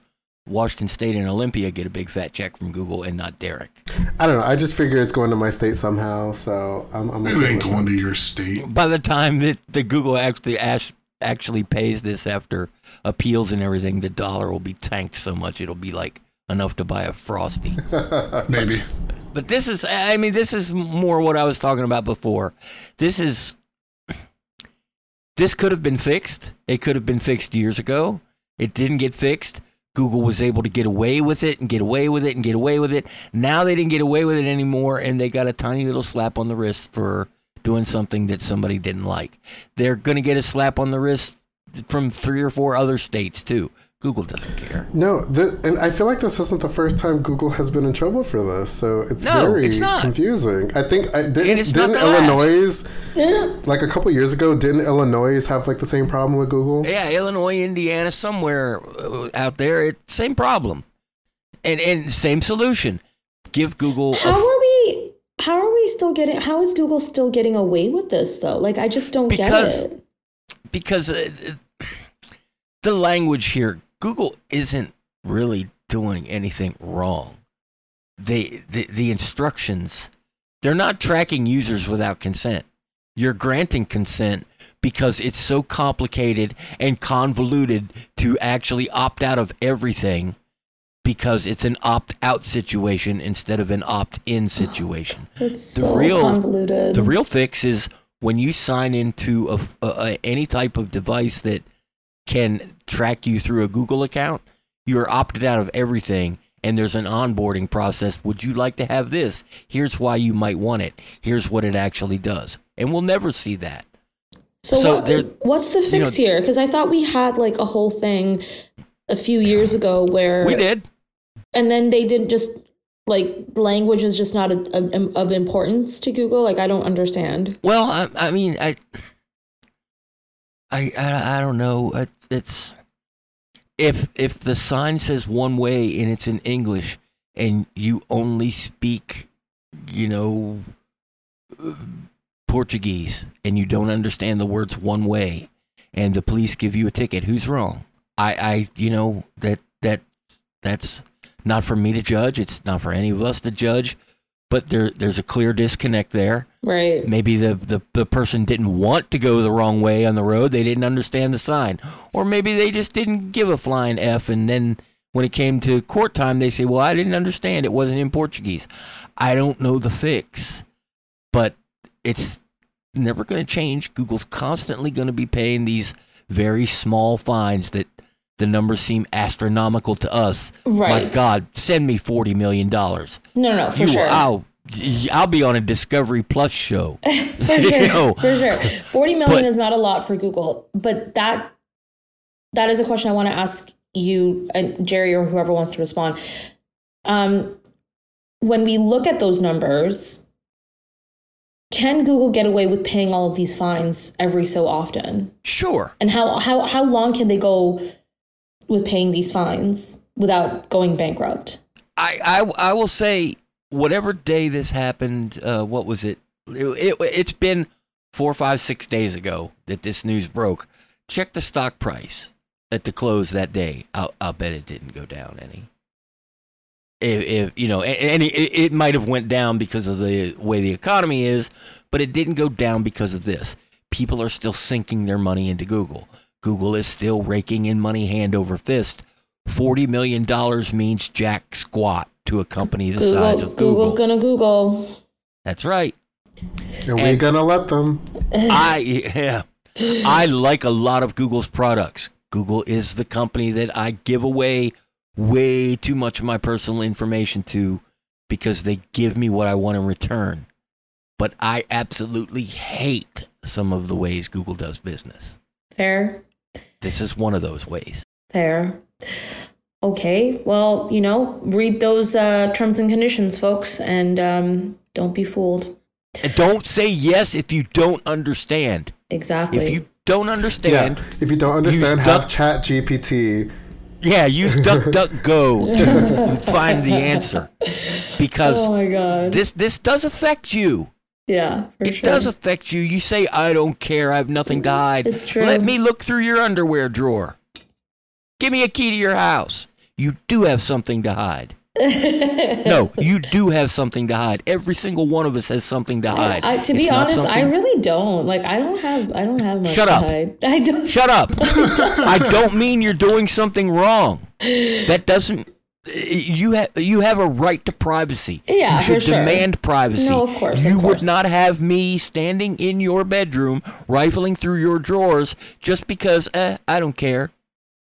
Washington State and Olympia get a big fat check from Google and not Derrek? I don't know. I just figure it's going to my state somehow, so I'm. I'm It ain't going it. to your state. By the time that the Google actually actually pays this after appeals and everything, the dollar will be tanked so much it'll be like enough to buy a frosty. Maybe. But this is, I mean, this is more what I was talking about before. This is, this could have been fixed. It could have been fixed years ago. It didn't get fixed. Google was able to get away with it and get away with it and get away with it. Now they didn't get away with it anymore, and they got a tiny little slap on the wrist for doing something that somebody didn't like. They're going to get a slap on the wrist from three or four other states, too. Google doesn't care. No, th- and I feel like this isn't the first time Google has been in trouble for this, so it's No, very it's not. confusing. I think I And didn't, it's not didn't gonna. Illinois, like a couple years ago, didn't Illinois have like the same problem with Google? Yeah, Illinois, Indiana, somewhere uh, out there, it, same problem, and and same solution. Give Google. How f- are we? How are we still getting? How is Google still getting away with this though? Like, I just don't Because- get it. Because uh, the language here, Google isn't really doing anything wrong. They the, the instructions, they're not tracking users without consent. You're granting consent because it's so complicated and convoluted to actually opt out of everything because it's an opt out situation instead of an opt in situation. It's The so real- convoluted. The real fix is when you sign into a, a, any type of device that can track you through a Google account, you're opted out of everything. And there's an onboarding process. Would you like to have this? Here's why you might want it. Here's what it actually does. And we'll never see that. So, So what, there- what's the fix you know- here? Because I thought we had like a whole thing a few years ago where We did. and then they didn't just like language is just not a, a, of importance to Google. Like I don't understand. Well, I, I mean, I, I, I, I don't know. It, it's if if the sign says one way and it's in English, and you only speak, you know, Portuguese, and you don't understand the words one way, and the police give you a ticket, who's wrong? I, I, you know that that that's not for me to judge. It's not for any of us to judge. But there, there's a clear disconnect there Right. maybe the, the, the person didn't want to go the wrong way on the road they didn't understand the sign or maybe they just didn't give a flying f and then when it came to court time they say well i didn't understand it wasn't in portuguese i don't know the fix but it's never going to change google's constantly going to be paying these very small fines that the numbers seem astronomical to us Right. my god send me 40 million dollars No, no, for you sure. I'll I'll be on a Discovery Plus show. for you sure. know. For sure. 40 million But- is not a lot for Google, but that that is a question I want to ask you and Jerry or whoever wants to respond. Um when we look at those numbers, can Google get away with paying all of these fines every so often? Sure. And how how how long can they go with paying these fines without going bankrupt? I, I I will say whatever day this happened, uh, what was it? It, it? It's been four, five, six days ago that this news broke. Check the stock price at the close that day. I'll, I'll bet it didn't go down any. If, if you know, any it, it might have went down because of the way the economy is, but it didn't go down because of this. People are still sinking their money into Google. Google is still raking in money hand over fist. Forty million dollars means jack squat to a company the size of Google. Google's gonna Google. That's right. And, we And- gonna let them. I yeah. I like a lot of Google's products. Google is the company that I give away way too much of my personal information to because they give me what I want in return. But I absolutely hate some of the ways Google does business. Fair. This is one of those ways. Fair. Okay. Well, you know, read those uh, terms and conditions, folks, and um, don't be fooled. And don't say yes if you don't understand. Exactly. If you don't understand, Yeah. If you don't understand, stuck- have Chat GPT. Yeah, use DuckDuckGo to find the answer because oh my god. this this does affect you. Yeah, for It sure. does affect you. You say I don't care. I have nothing to mm, hide. It's true. Let me look through your underwear drawer. Give me a key to your house. You do have something to hide. no, you do have something to hide. Every single one of us has something to hide. I, to be It's not honest, I really don't. Like, I don't have. I don't have much Shut to up. hide. I don't. Shut up. I don't mean you're doing something wrong. That doesn't. You have you have a right to privacy. Yeah, you should for sure. demand privacy. No, of course, of You course. would not have me standing in your bedroom rifling through your drawers just because eh, I don't care.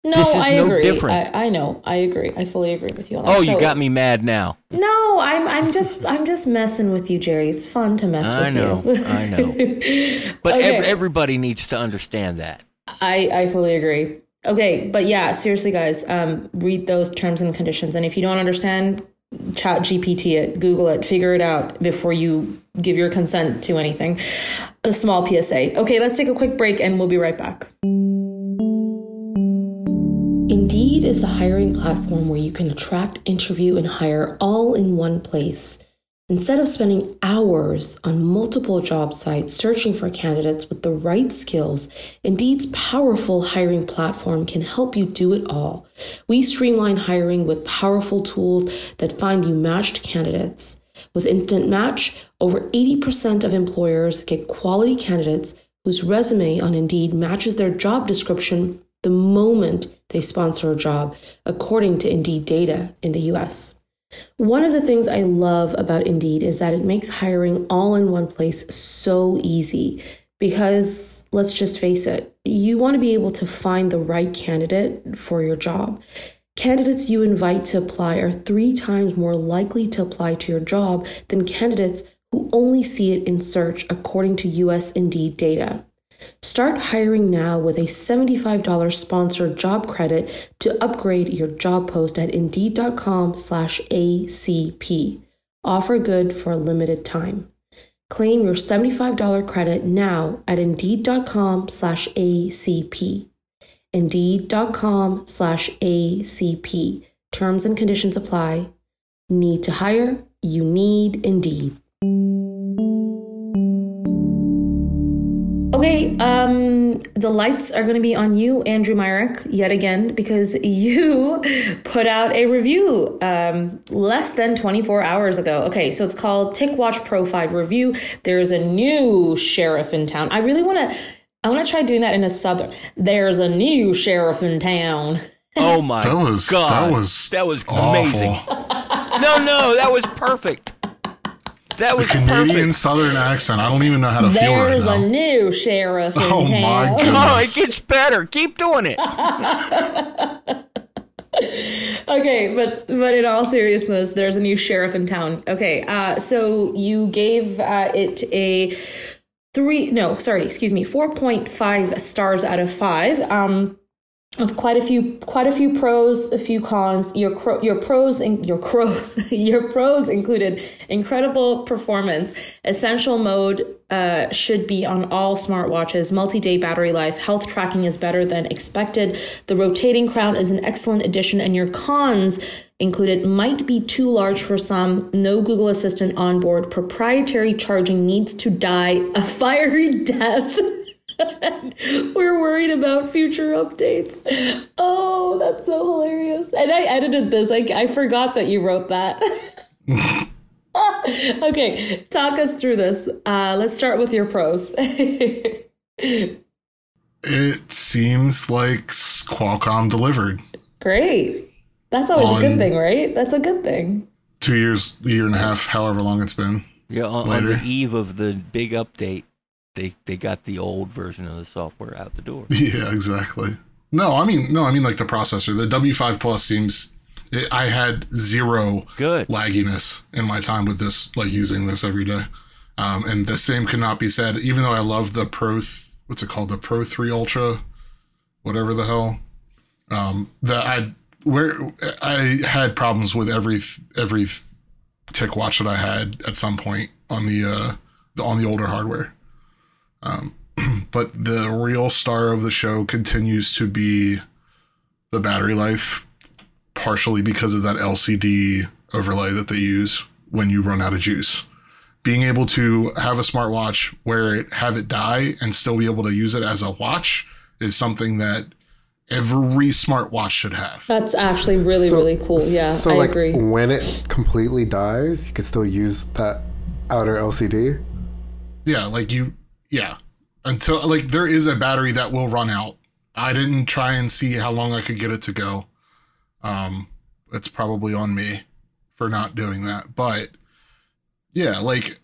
No, This is I no agree. different. I, I know. I agree. I fully agree with you on that. Oh, you So- got me mad now. No, I'm. I'm just. I'm just messing with you, Jerry. It's fun to mess I with know, you. I know. I know. But Okay. ev- everybody needs to understand that. I I fully agree. Okay, but yeah, seriously, guys, um, read those terms and conditions, and if you don't understand, chat GPT it, Google it, figure it out before you give your consent to anything. A small PSA. Okay, let's take a quick break, and we'll be right back. Indeed is the hiring platform where you can attract, interview, and hire all in one place. Instead of spending hours on multiple job sites searching for candidates with the right skills, Indeed's powerful hiring platform can help you do it all. We streamline hiring with powerful tools that find you matched candidates. With Instant Match, over 80% of employers get quality candidates whose resume on Indeed matches their job description the moment they sponsor a job, according to Indeed data in the US. One of the things I love about Indeed is that it makes hiring all in one place so easy. Because let's just face it, you want to be able to find the right candidate for your job. Candidates you invite to apply are three times more likely to apply to your job than candidates who only see it in search, according to US Indeed data. Start hiring now with a $75 sponsored job credit to upgrade your job post at indeed.com slash ACP. Offer good for a limited time. Claim your $75 credit now at indeed.com slash ACP. Indeed.com slash ACP. Terms and conditions apply. Need to hire? You need Indeed. Okay, um, the lights are going to be on you, Andrew Myrick, yet again, because you put out a review um, less than 24 hours ago. Okay, so it's called TicWatch Pro 5 Review. There's a new sheriff in town. I really want to. I want to try doing that in a southern. There's a new sheriff in town. Oh my That was- god, that was that was awful. amazing. no, no, that was perfect. That was Canadian perfect. Southern accent. I don't even know how to feel right There's a new sheriff in Oh, town. my Oh, it gets better. Keep doing it. Okay, but but in all seriousness, there's a new sheriff in town. Okay, uh, so you gave uh, it a three, no, sorry, excuse me, four point five stars out of five. Um, of quite a few, quite a few pros, a few cons. Your cro- your pros and your crows, your pros included incredible performance. Essential mode uh, should be on all smartwatches. Multi-day battery life. Health tracking is better than expected. The rotating crown is an excellent addition, and your cons included might be too large for some. No Google Assistant on board. Proprietary charging needs to die a fiery death. We're worried about future updates. Oh, that's so hilarious. And I edited this. I, I forgot that you wrote that. okay, talk us through this. Uh, let's start with your pros. It seems like Qualcomm delivered Great. That's always a good thing, right? That's a good thing. two years, year and a half, however long it's been. Yeah, on, on the eve of the big update, they they got the old version of the software out the door. Yeah, exactly. No, I mean, no, I mean like the processor. The W5 Plus seems. It, I had zero Good. lagginess in my time with this, like using this every day. Um, and the same could not be said, even though I love the Pro, th- what's it called, the Pro Three Ultra, whatever the hell. Um, that I where I had problems with every every TicWatch that I had at some point on the uh, the on the older hardware. Um, but the real star of the show continues to be the battery life, partially because of that LCD overlay that they use when you run out of juice. Being able to have a smartwatch where it have it die and still be able to use it as a watch is something that every smartwatch should have. That's actually really, So- really cool. Yeah, So I like agree. when it completely dies, you can still use that outer LCD. Yeah, like you, yeah. Until like there is a battery that will run out. I didn't try and see how long I could get it to go. Um, it's probably on me for not doing that, but yeah, like,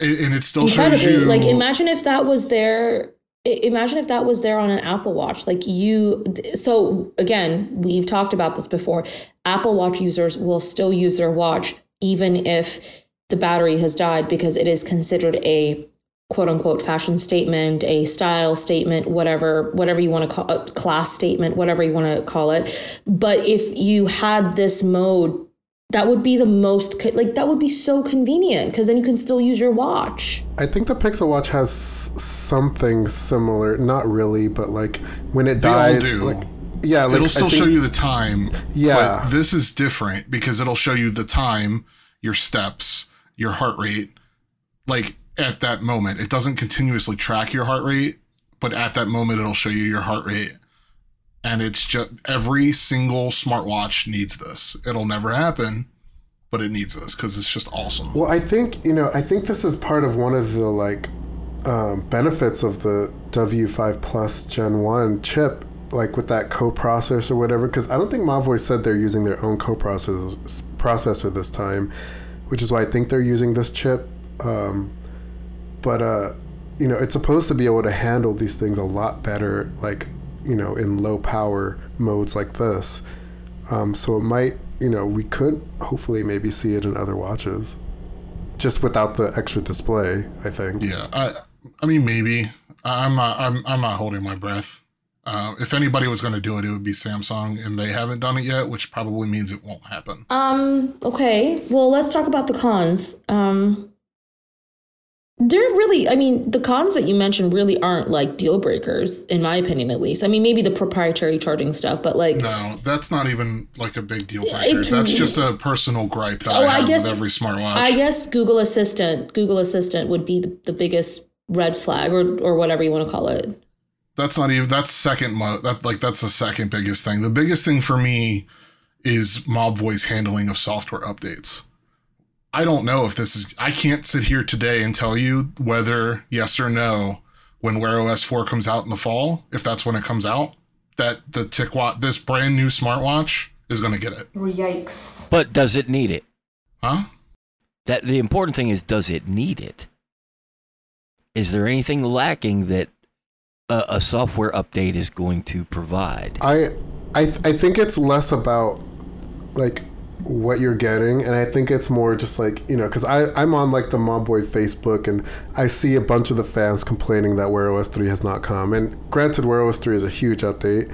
and it still shows Incredibly. you Like, imagine if that was there. Imagine if that was there on an Apple Watch. Like you, so again, we've talked about this before. Apple Watch users will still use their watch even if the battery has died because it is considered a quote unquote fashion statement, a style statement, whatever, whatever you want to call a class statement, whatever you want to call it. But if you had this mode, that would be the most like that would be so convenient because then you can still use your watch. I think the Pixel Watch has something similar. Not really, but like when it They all dies, do. like yeah, like it'll still think- show you the time. Yeah. But this is different because it'll show you the time, your steps, your heart rate like at that moment. It doesn't continuously track your heart rate, but at that moment it'll show you your heart rate. And it's just every single smartwatch needs this. It'll never happen, but it needs this because it's just awesome. Well, I think you know, I think this is part of one of the like um, benefits of the W5 Plus Gen One chip, like with that co-processor or whatever. Because I don't think Mobvoi said they're using their own co-processor processor this time, which is why I think they're using this chip. Um, but uh, you know, it's supposed to be able to handle these things a lot better, like you know, in low power modes like this. Um, so it might, you know, we could hopefully maybe see it in other watches, just without the extra display. I think. Yeah, I, I mean, maybe. I'm not. I'm. I'm not holding my breath. Uh, if anybody was going to do it, it would be Samsung, and they haven't done it yet, which probably means it won't happen. Um. Okay. Well, let's talk about the cons. Um. They're really, I mean, the cons that you mentioned really aren't like deal breakers, in my opinion, at least. I mean, maybe the proprietary charging stuff, but like, No, that's not even like a big deal breaker. That's just a personal gripe that Oh, I I have guess- with every smartwatch. I guess Google Assistant, Google Assistant would be the, the biggest red flag, or or whatever you want to call it. that's not even that's second mo that like that's the second biggest thing. The biggest thing for me is Mobvoi's handling of software updates. I don't know if this is I can't sit here today and tell you whether yes or no when Wear OS 4 comes out in the fall, if that's when it comes out, that the TicWatch this brand new smartwatch is going to get it. Yikes! But does it need it? Huh? That the important thing is, does it need it? Is there anything lacking that a, a software update is going to provide? I, I, th- I think it's less about like what you're getting, and I think it's more just like you know, because I I'm on like the Mobvoi Facebook, and I see a bunch of the fans complaining that Wear OS three has not come. And granted, Wear OS three is a huge update,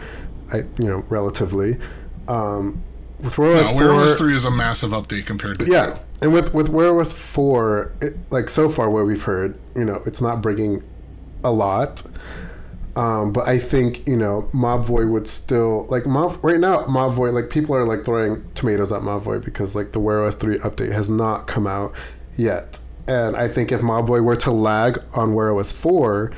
I you know relatively. Um, with Wear OS No, Wear OS 3 is a massive update compared to yeah, 2. and with with Wear OS four, it, like so far what we've heard, you know, it's not bringing a lot. Um, but I think you know Mobvoi would still like Mob right now. Mobvoi like people are like throwing tomatoes at Mobvoi because like the Wear OS three update has not come out yet, and I think if Mobvoi were to lag on Wear OS four,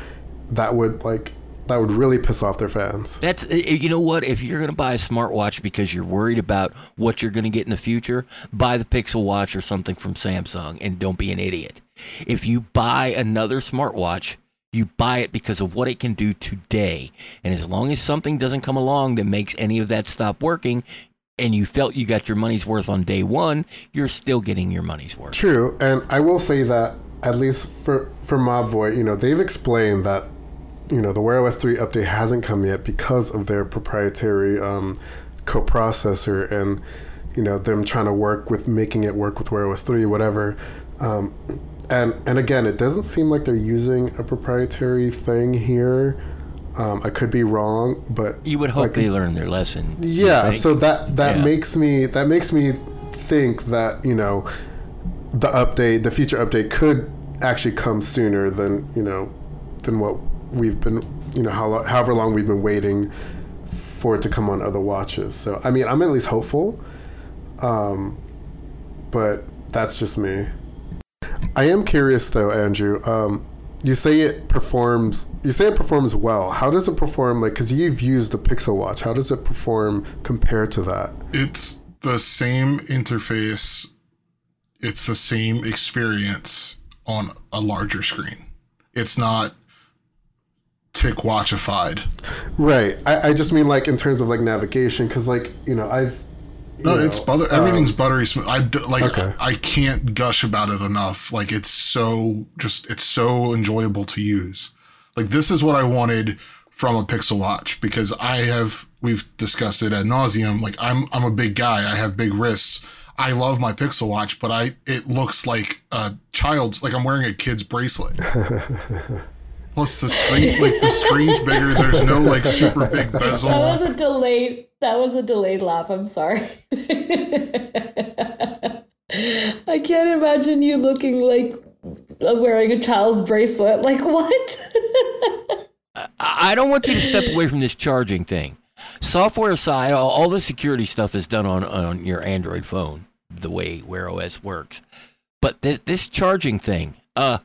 that would like that would really piss off their fans. That's uh, you know what? If you're to buy a smartwatch because you're worried about what you're to get in the future, buy the Pixel Watch or something from Samsung, and don't be an idiot. If you buy another smartwatch, you buy it because of what it can do today, and as long as something doesn't come along that makes any of that stop working, and you felt you got your money's worth on day one, you're still getting your money's worth. True, and I will say that at least for for Mobvoi, you know, they've explained that you know the Wear OS three update hasn't come yet because of their proprietary um, coprocessor and you know them trying to work with making it work with Wear OS three, whatever. Um, and and again, it doesn't seem like they're using a proprietary thing here. Um, I could be wrong, but You would hope like, they learn their lesson. yeah, so that that Yeah. makes me that makes me think that you know the update, the future update, could actually come sooner than you know than what we've been you know how lo- however long we've been waiting for it to come on other watches. So I mean, I'm at least hopeful, um, but that's just me. I am curious though, Andrew. Um, you say it performs. You say it performs well. How does it perform? Like, because you've used the Pixel Watch. How does it perform compared to that? It's the same interface. It's the same experience on a larger screen. It's not tick watchified. Right. I, I just mean like in terms of like navigation, because like you know I've. No, know, it's butter. Everything's um, buttery smooth. I like. Okay. I can't gush about it enough. Like it's so just. It's so enjoyable to use. Like this is what I wanted from a Pixel Watch because I have. We've discussed it ad nauseum. Like I'm. I'm a big guy. I have big wrists. I love my Pixel Watch, but I. It looks like a child's. Like I'm wearing a kid's bracelet. Plus the screen, like the screen's bigger. There's no like super big bezel. That was a delayed. That was a delayed laugh. I'm sorry. I can't imagine you looking like uh, wearing a child's bracelet. Like what? I I don't want you to step away from this charging thing. Software aside, all, all the security stuff is done on, on your Android phone, the way Wear OS works. But this, this charging thing, uh,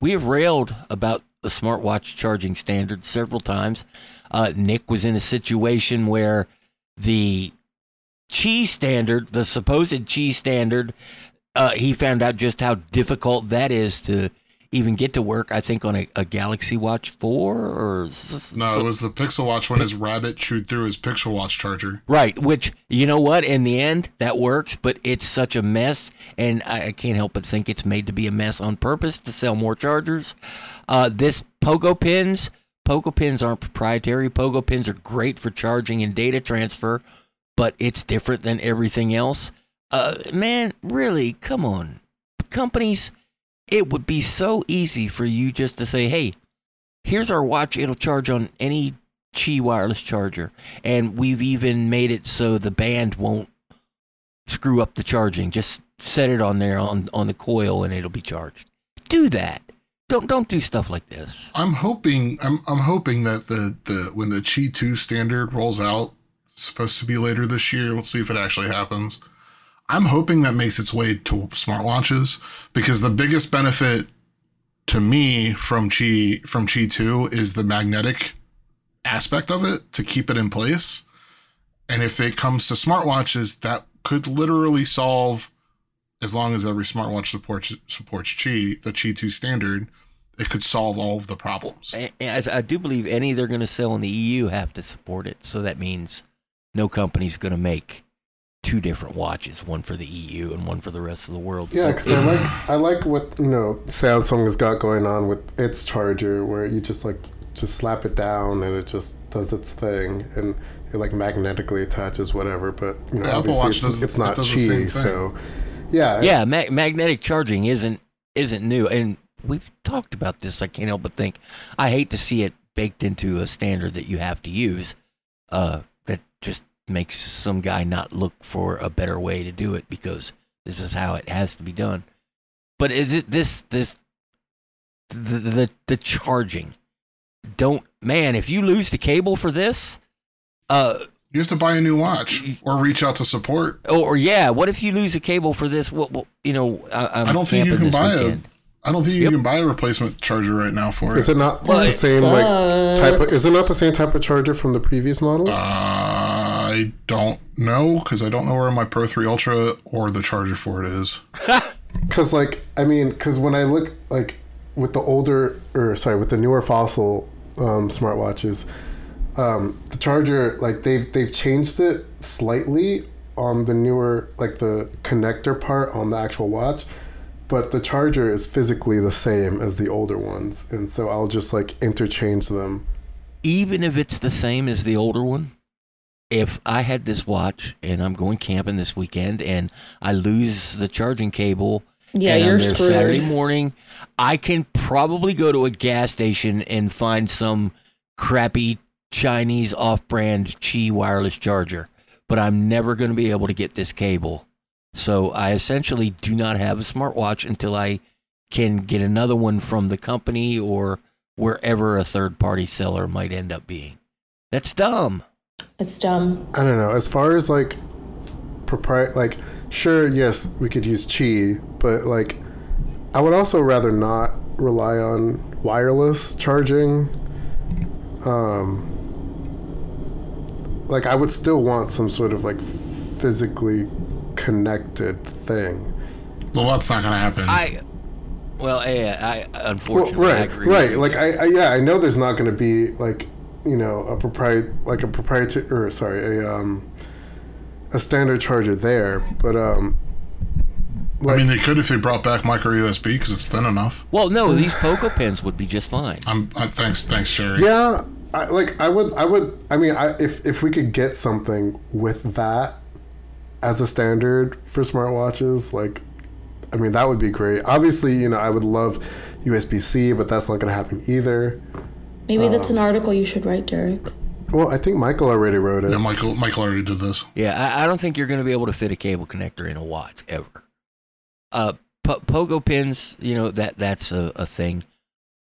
we have railed about the smartwatch charging standard several times. Uh, Nick was in a situation where the Qi standard, the supposed Qi standard, uh, he found out just how difficult that is to even get to work. I think on a, a Galaxy Watch Four or s- No, so- it was the Pixel Watch when his rabbit chewed through his Pixel Watch charger. Right, which you know what? In the end, that works, but it's such a mess, and I, I can't help but think it's made to be a mess on purpose to sell more chargers. Uh, this Pogo pins, Pogo pins aren't proprietary. Pogo pins are great for charging and data transfer, but it's different than everything else. Uh, man, really, come on, companies. It would be so easy for you just to say, "Hey, here's our watch. It'll charge on any Qi wireless charger, and we've even made it so the band won't screw up the charging. Just set it on there on on the coil, and it'll be charged. Do that. Don't don't do stuff like this. I'm hoping I'm I'm hoping that the the when the Qi 2 standard rolls out, supposed to be later this year. Let's see if it actually happens. I'm hoping that makes its way to smartwatches because the biggest benefit to me from Qi from Qi 2 is the magnetic aspect of it to keep it in place. And if it comes to smartwatches, that could literally solve as long as every smartwatch supports supports Qi, the Qi 2 standard, it could solve all of the problems. I, I, do believe any they're going to sell in the EU have to support it. So that means no company's going to make two different watches, one for the EU and one for the rest of the world. Yeah, So because I like I like what you know Samsung has got going on with its charger, where you just like just slap it down and it just does its thing, and it like magnetically attaches whatever. But you know, The Apple Watch obviously does- it's, it's it not does the same Qi, thing. so yeah, yeah, ma- magnetic charging isn't isn't new, and we've talked about this. I can't help but think I hate to see it baked into a standard that you have to use. Uh, that just makes some guy not look for a better way to do it because this is how it has to be done. But is it this this the the, the charging? Don't man, if you lose the cable for this, uh, You have to buy a new watch or reach out to support. or, or yeah, what if you lose a cable for this? What, what you know? I, I'm I don't think you can buy weekend. a. I don't think you Yep. can buy a replacement charger right now for it. Is it. it not Well, the it same like type? Of, is it not the same type of charger from the previous models? Uh, I don't know because I don't know where my Pro 3 Ultra or the charger for it is. Because like I mean, because when I look like with the older or sorry with the newer fossil um, smartwatches, um, the charger like they've they've changed it slightly on the newer like the connector part on the actual watch, but the charger is physically the same as the older ones, and so I'll just like interchange them. even if it's the same as the older one, if I had this watch and I'm going camping this weekend and I lose the charging cable, Yeah, and you're I'm there screwed. Saturday morning, I can probably go to a gas station and find some crappy Chinese off-brand Qi wireless charger, but I'm never going to be able to get this cable. So I essentially do not have a smartwatch until I can get another one from the company or wherever a third party seller might end up being. That's dumb. It's dumb. I don't know. As far as like propri like sure, yes, we could use Qi, but like I would also rather not rely on wireless charging. Um like I would still want some sort of like physically connected thing. Well, that's not going to happen. I, well, yeah, I Well, unfortunately I right, agree. right. Like I, I, yeah, I know there's not going to be like you know a propriet like a proprietary or sorry a um a standard charger there, but um I mean, they could if they brought back micro USB because it's thin enough. well, no, these Pogo pins would be just fine. I'm I, thanks, thanks, Jerry. yeah, I, like I would, I would, I mean, I, if if we could get something with that as a standard for smartwatches, like. I mean that would be great. Obviously, you know I would love USB C, but that's not going to happen either. Maybe that's Um, an article you should write, Derrek. Well, I think Michael already wrote it. Yeah, Michael, Michael already did this. Yeah, I, I don't think you're going to be able to fit a cable connector in a watch ever. Uh, po- Pogo pins, you know that that's a, a thing.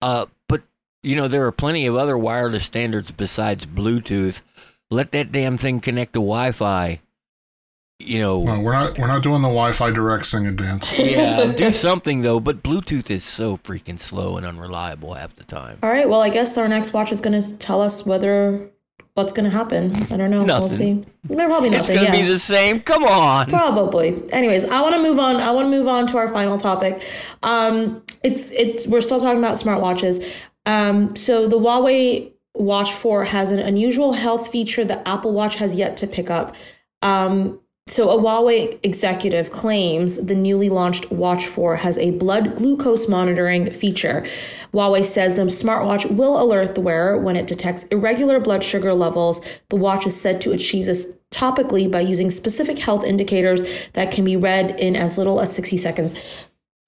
Uh, but you know there are plenty of other wireless standards besides Bluetooth. Let that damn thing connect to Wi-Fi. You know, No, we're not we're not doing the Wi-Fi direct sing and dance. yeah, do something though. But Bluetooth is so freaking slow and unreliable half the time. All right. Well, I guess our next watch is going to tell us whether what's going to happen. I don't know. We'll Nothing. see. No, probably It's nothing. gonna yeah. be the same. Come on. Probably. Anyways, I want to move on. I want to move on to our final topic. Um, it's it's we're still talking about smartwatches. Um, so the Huawei Watch 4 has an unusual health feature that Apple Watch has yet to pick up. Um, so a Huawei executive claims the newly launched Watch 4 has a blood glucose monitoring feature. Huawei says the smartwatch will alert the wearer when it detects irregular blood sugar levels. The watch is said to achieve this topically by using specific health indicators that can be read in as little as 60 seconds.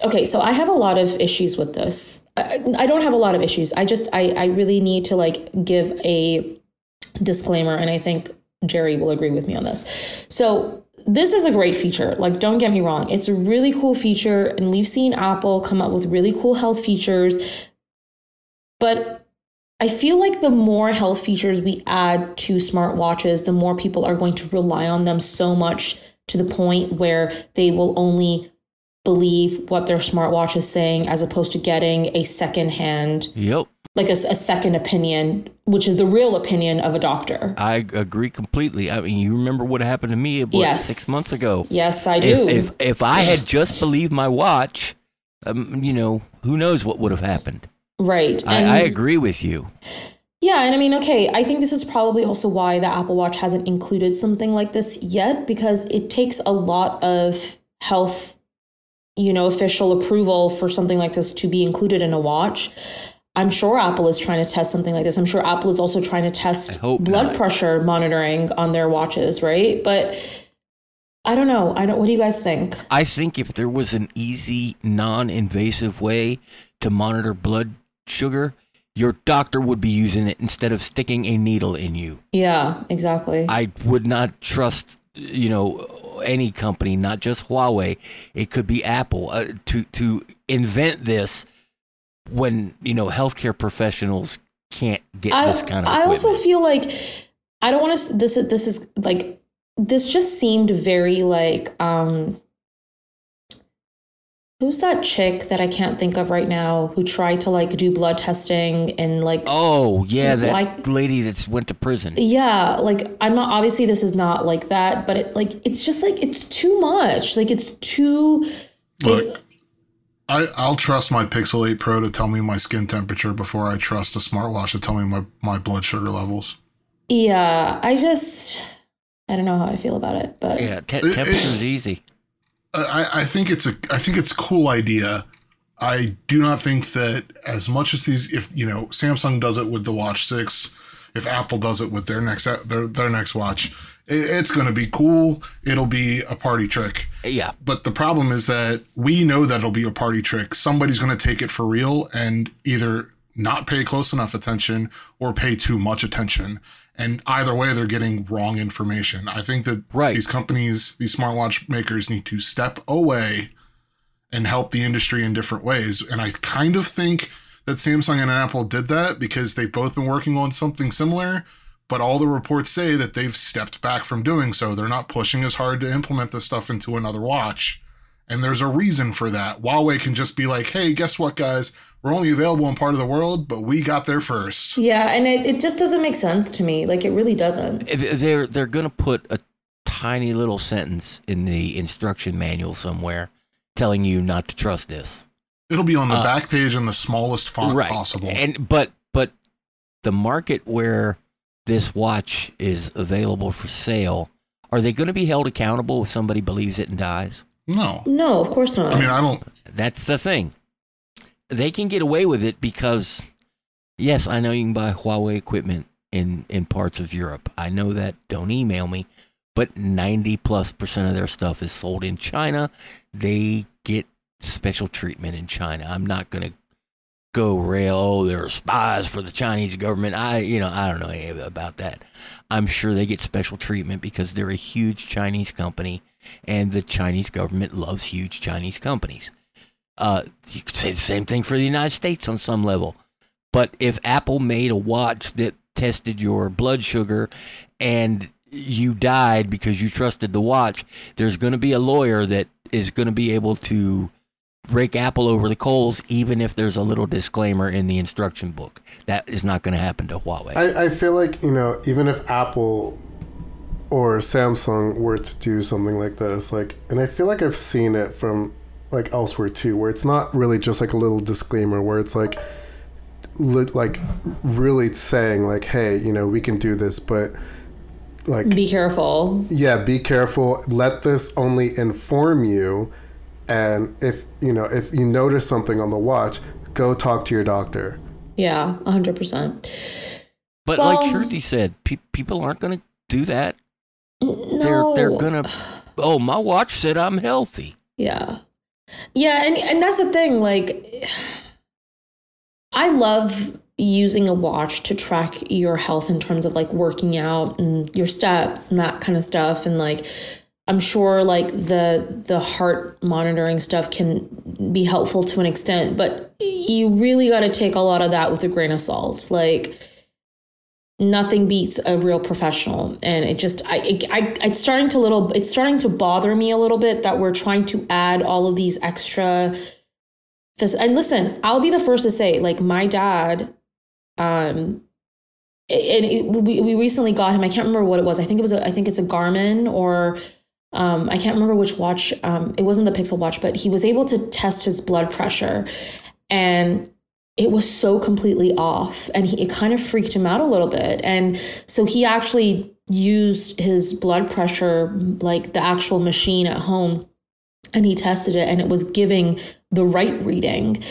Okay, so I have a lot of issues with this. I, I don't have a lot of issues. I just I, I really need to like give a disclaimer and I think Jerry will agree with me on this. So this is a great feature. Like, don't get me wrong. It's a really cool feature, and we've seen Apple come up with really cool health features. But I feel like the more health features we add to smartwatches, the more people are going to rely on them so much to the point where they will only believe what their smartwatch is saying as opposed to getting a secondhand, Yep, like a, a second opinion, which is the real opinion of a doctor. I agree completely. I mean, you remember what happened to me yes. six months ago? Yes, I do. If, if if I had just believed my watch, um, you know, who knows what would have happened. right. I, And- I agree with you. Yeah, and I mean, okay, I think this is probably also why the Apple Watch hasn't included something like this yet, because it takes a lot of health, you know, official approval for something like this to be included in a watch. I'm sure Apple is trying to test something like this. I'm sure Apple is also trying to test blood not. pressure monitoring on their watches, right? But I don't know. I don't. What do you guys think? I think if there was an easy, non-invasive way to monitor blood sugar, your doctor would be using it instead of sticking a needle in you. Yeah, exactly. I would not trust, you know, any company, not just Huawei. It could be Apple uh, to to invent this when you know healthcare professionals can't get I, this kind of. I also feel like I don't want to. This is this is like this just seemed very like um. Who's that chick that I can't think of right now who tried to like do blood testing and like Oh yeah, that Like- lady that's went to prison. yeah like I'm not obviously this is not like that but it like it's just like it's too much like it's too Look, I, I'll trust my Pixel 8 Pro to tell me my skin temperature before I trust a smartwatch to tell me my, my blood sugar levels. yeah I just I don't know how I feel about it but Yeah, te- It- it- temperature's easy. I, I think it's a I think it's a cool idea. I do not think that as much as these if you know Samsung does it with the Watch Six, if Apple does it with their next their their next watch, it, it's going to be cool. It'll be a party trick. Yeah, But the problem is that we know that it'll be a party trick. Somebody's going to take it for real and either not pay close enough attention or pay too much attention. And either way, they're getting wrong information. I think that Right. these companies, these smartwatch makers need to step away and help the industry in different ways. And I kind of think that Samsung and Apple did that because they've both been working on something similar. But all the reports say that they've stepped back from doing so. They're not pushing as hard to implement this stuff into another watch. And there's a reason for that. Huawei can just be like, hey, guess what, guys? We're only available in part of the world, but we got there first. yeah and it, it just doesn't make sense to me like it really doesn't they're they're gonna put a tiny little sentence in the instruction manual somewhere telling you not to trust this. It'll be on the Uh, back page in the smallest font possible. And but but the market where this watch is available for sale, are they going to be held accountable if somebody believes it and dies? no. no of course not I mean, I don't. That's the thing. They can get away with it because yes, I know you can buy Huawei equipment in in parts of Europe. I know that. Don't email me. But 90 plus percent of their stuff is sold in China. They get special treatment in China. I'm not going to go rail, oh, they're spies for the Chinese government. I, you know, I don't know about that. I'm sure they get special treatment because they're a huge Chinese company and the Chinese government loves huge Chinese companies. Uh, you could say the same thing for the United States on some level. But if Apple made a watch that tested your blood sugar and you died because you trusted the watch, there's going to be a lawyer that is going to be able to rake Apple over the coals, even if there's a little disclaimer in the instruction book. That is not going to happen to Huawei. I, I feel like, you know, even if Apple or Samsung were to do something like this, like, and I feel like I've seen it from like elsewhere too, where it's not really just like a little disclaimer where it's like, li- like really saying like, hey, you know, we can do this, but like, Be careful. yeah, be careful. Let this only inform you, and if you know if you notice something on the watch, go talk to your doctor. Yeah, 100%. but well- like Shruti said, pe- people aren't going to do that. No. They're they're going to. Oh, my watch said I'm healthy. Yeah. Yeah, and and that's the thing like I love using a watch to track your health in terms of like working out and your steps and that kind of stuff and like I'm sure like the the heart monitoring stuff can be helpful to an extent, but you really got to take a lot of that with a grain of salt. Like nothing beats a real professional and it just I, it, I it's starting to little it's starting to bother me a little bit that we're trying to add all of these extra and listen i'll be the first to say like my dad um and it, we, we recently got him i can't remember what it was i think it was a, i think it's a garmin or um, I can't remember which watch. Um, it wasn't the Pixel Watch, but he was able to test his blood pressure, and it was so completely off and he, it kind of freaked him out a little bit. And so he actually used his blood pressure like the actual machine at home and he tested it and it was giving the right reading.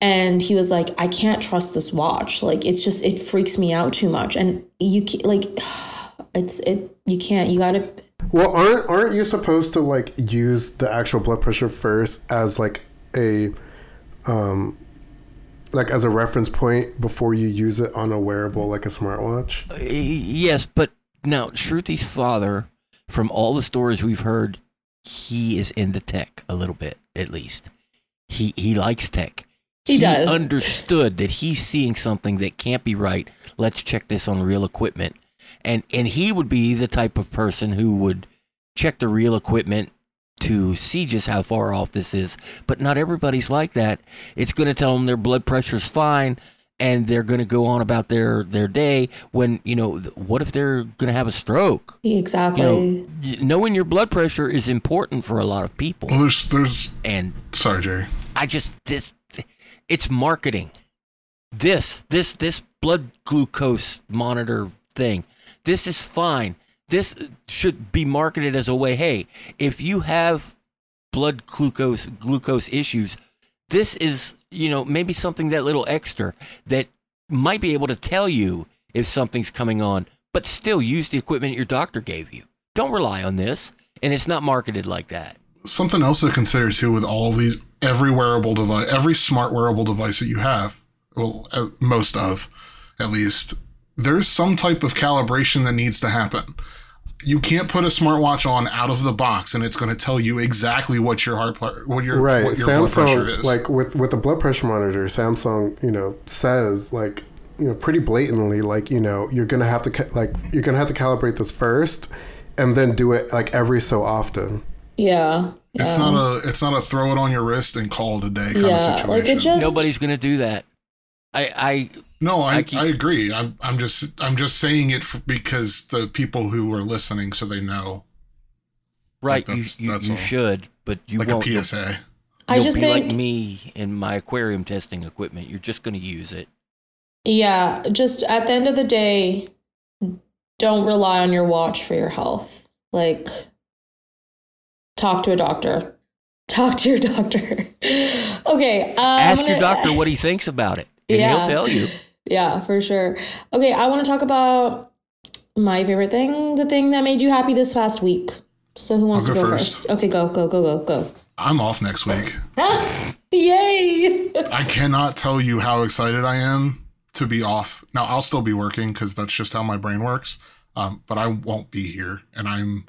And he was like i can't trust this watch. Like it's just it freaks me out too much. And you like it's it you can't you gotta Well, aren't aren't you supposed to like use the actual blood pressure first as like a um like as a reference point before you use it on a wearable like a smartwatch? Yes, but now Shruti's father, from all the stories we've heard, he is into tech a little bit, at least. He he likes tech. He does. understood that he's seeing something that can't be right. Let's check this on real equipment. And and he would be the type of person who would check the real equipment to see just how far off this is. But not everybody's like that. It's going to tell them their blood pressure's fine and they're going to go on about their their day when, you know, what if they're going to have a stroke? exactly You know, knowing your blood pressure is important for a lot of people. Well, there's there's And sorry, Jerry. I just this it's marketing. This this this blood glucose monitor thing. This is fine. This should be marketed as a way, hey, if you have blood glucose glucose issues, this is, you know, maybe something that little extra that might be able to tell you if something's coming on, but still use the equipment your doctor gave you. Don't rely on this. And it's not marketed like that. Something else to consider too with all of these every wearable device, every smart wearable device that you have, well, uh, most of, at least, there's some type of calibration that needs to happen. You can't put a smartwatch on out of the box and it's going to tell you exactly what your heart pl- what your Right. what your blood pressure Samsung is. like with with the blood pressure monitor, Samsung, you know, says like you know pretty blatantly like you know you're gonna have to ca- like you're gonna have to calibrate this first and then do it like every so often yeah it's yeah. not a it's not a throw it on your wrist and call it a day kind yeah of situation. like it just Nobody's going to do that. I I No, I, I I, agree. I'm I'm just I'm just saying it f because the people who are listening, so they know, Right, Like, that's- you, you, that's you all. should, but you like won't. a You'll- PSA. I You'll just be think like me in my aquarium testing equipment. You're just going to use it. Yeah, just at the end of the day, don't rely on your watch for your health. Like, talk to a doctor. Talk to your doctor. okay. Uh, Ask your gonna- doctor what he thinks about it, and Yeah. he'll tell you. Yeah, for sure. Okay, I want to talk about my favorite thing, the thing that made you happy this past week. So, who wants I'll to go go first. first? Okay, go, go, go, go, go. I'm off next week. Yay! I cannot tell you how excited I am to be off. Now I'll still be working because that's just how my brain works. Um, but I won't be here, and I'm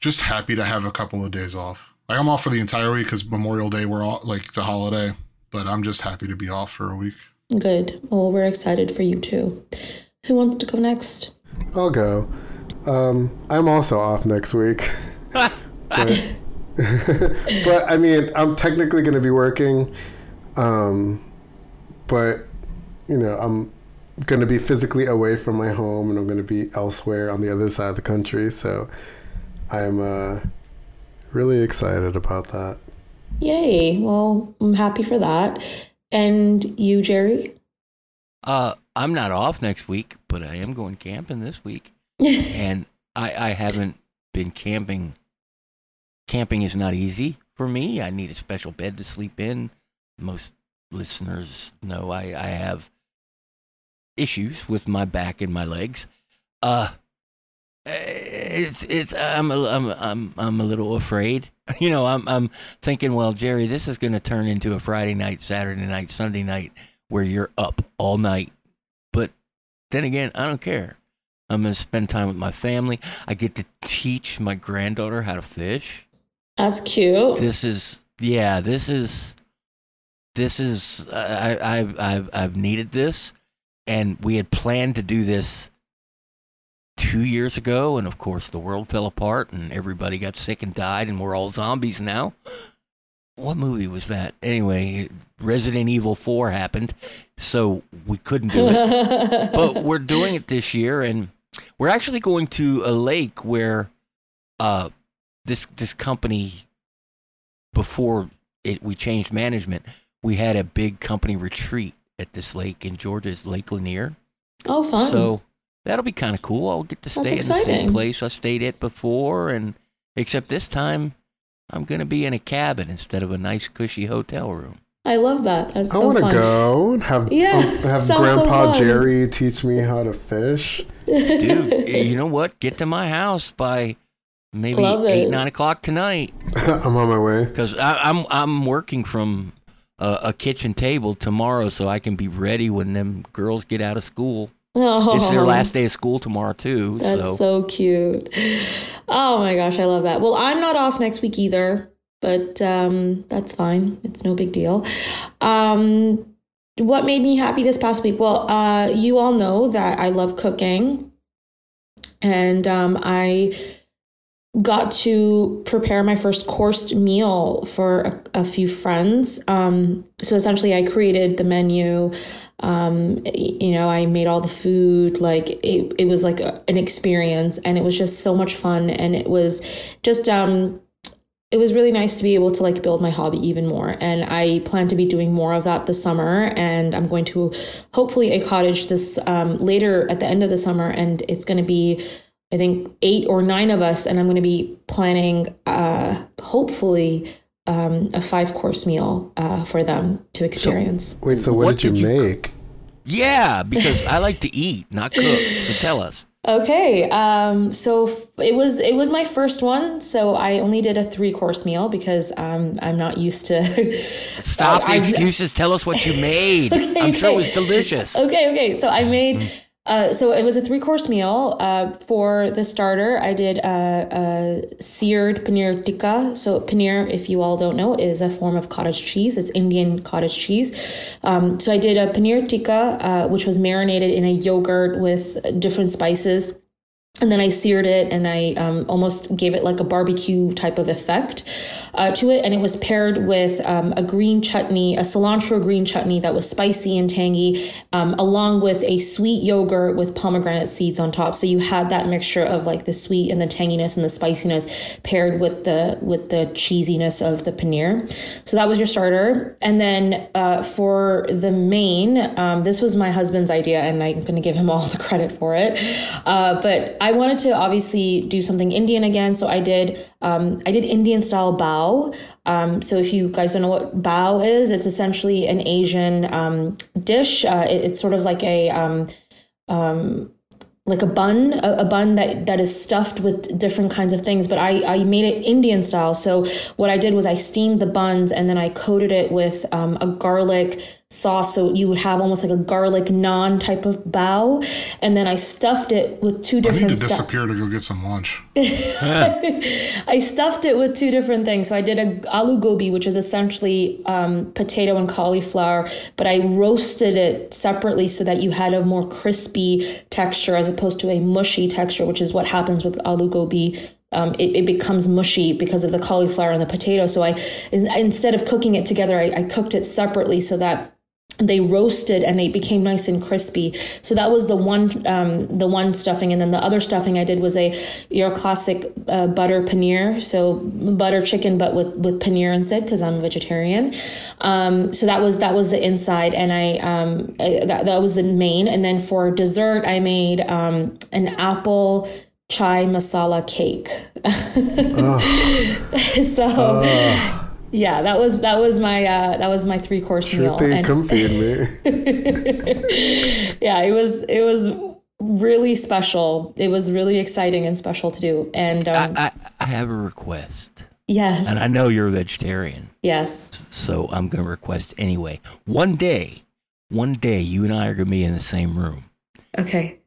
just happy to have a couple of days off. Like I'm off for the entire week because Memorial Day we're all like the holiday, but I'm just happy to be off for a week. Good. Well, we're excited for you too. Who wants to go next? I'll go. Um, I'm also off next week. but, but I mean, I'm technically going to be working. Um, but you know, I'm going to be physically away from my home, and I'm going to be elsewhere on the other side of the country. So I'm uh, really excited about that. Yay! Well, I'm happy for that. And you, Jerry? Uh, I'm not off next week, but I am going camping this week, and I I haven't been camping. Camping is not easy for me. I need a special bed to sleep in. Most listeners know I, I have issues with my back and my legs. Uh, it's it's I'm a, I'm I'm I'm a little afraid. You know, I'm I'm thinking, well, Jerry, this is going to turn into a Friday night, Saturday night, Sunday night where you're up all night. But then again, I don't care. I'm going to spend time with my family. I get to teach my granddaughter how to fish. That's cute. This is yeah, this is this is I I've I've I've needed this and we had planned to do this two years ago, and of course the world fell apart and everybody got sick and died, and we're all zombies now. What movie was that? Anyway, Resident Evil 4 happened, so we couldn't do it. but we're doing it this year, and we're actually going to a lake where uh, this this company before it we changed management, we had a big company retreat at this lake in Georgia's Lake Lanier. Oh, fun. So that'll be kind of cool. I'll get to That's stay in the same place I stayed at before, and except this time I'm gonna be in a cabin instead of a nice cushy hotel room. I love that. That's I so want to go and have Yeah, um, have sounds so Grandpa. Jerry teach me how to fish. Dude, you know what? Get to my house by maybe eight nine o'clock tonight I'm on my way. because I'm I'm working from a, a kitchen table tomorrow, so I can be ready when them girls get out of school. Oh, It's their last day of school tomorrow too. That's so so cute. Oh my gosh, I love that. Well, I'm not off next week either, but um, that's fine. It's no big deal. Um, what made me happy this past week? Well, uh, you all know that I love cooking, and um, I got to prepare my first coursed meal for a, a few friends. Um, so essentially, I created the menu. Um, you know, I made all the food. Like it, it was like a, an experience, and it was just so much fun. And it was just um, it was really nice to be able to like build my hobby even more and i plan to be doing more of that this summer and i'm going to hopefully a cottage this um, later at the end of the summer and it's going to be i think eight or nine of us and i'm going to be planning uh, hopefully um, a five course meal uh, for them to experience Wait, so what, What did you did you- make? yeah, because I like to eat, not cook. So tell us. Okay, um, so f- it was it was my first one, so I only did a three course meal because um, I'm not used to. Stop the I've- excuses. Tell us what you made. Okay, I'm sure it was delicious. Okay, okay. So I made. Uh, so it was a three course meal. Uh, for the starter, I did uh, a seared paneer tikka. So paneer, if you all don't know, is a form of cottage cheese. It's Indian cottage cheese. Um, so I did a paneer tikka, uh, which was marinated in a yogurt with different spices. And then I seared it and I um, almost gave it like a barbecue type of effect uh, to it. And it was paired with um, a green chutney, a cilantro green chutney that was spicy and tangy, um, along with a sweet yogurt with pomegranate seeds on top. So you had that mixture of like the sweet and the tanginess and the spiciness paired with the with the cheesiness of the paneer. So that was your starter. And then uh, for the main, um, this was my husband's idea, and I'm going to give him all the credit for it. Uh, but I wanted to obviously do something Indian again, so I did. Um, I did Indian style bao. Um, so if you guys don't know what bao is, it's essentially an Asian um, dish. Uh, it- it's sort of like a um, like a bun, a, a bun that that is stuffed with different kinds of things. But I I made it Indian style. So what I did was I steamed the buns and then I coated it with um, a garlic sauce. So you would have almost like a garlic naan type of bao. And then I stuffed it with two different. I need to stuff. disappear to go get some lunch. I stuffed it with two different things. So I did a aloo gobi, which is essentially um, potato and cauliflower, but I roasted it separately so that you had a more crispy texture as opposed to a mushy texture, which is what happens with aloo gobi. Um, it, it becomes mushy because of the cauliflower and the potato. So I, instead of cooking it together, I, I cooked it separately so that they roasted and they became nice and crispy. So that was the one, um, the one stuffing, and then the other stuffing I did was a your classic uh, butter paneer, so butter chicken, but with with paneer instead because I'm a vegetarian. Um, so that was that was the inside, and I, um, I that that was the main, and then for dessert I made um, an apple chai masala cake. so yeah, that was that was my uh, that was my three course meal. Shruti, And- come feed me. yeah, it was it was really special. It was really exciting and special to do. And um, I, I, I have a request. yes, And I know you're a vegetarian, yes, so I'm going to request anyway. One day, one day, you and I are going to be in the same room. okay,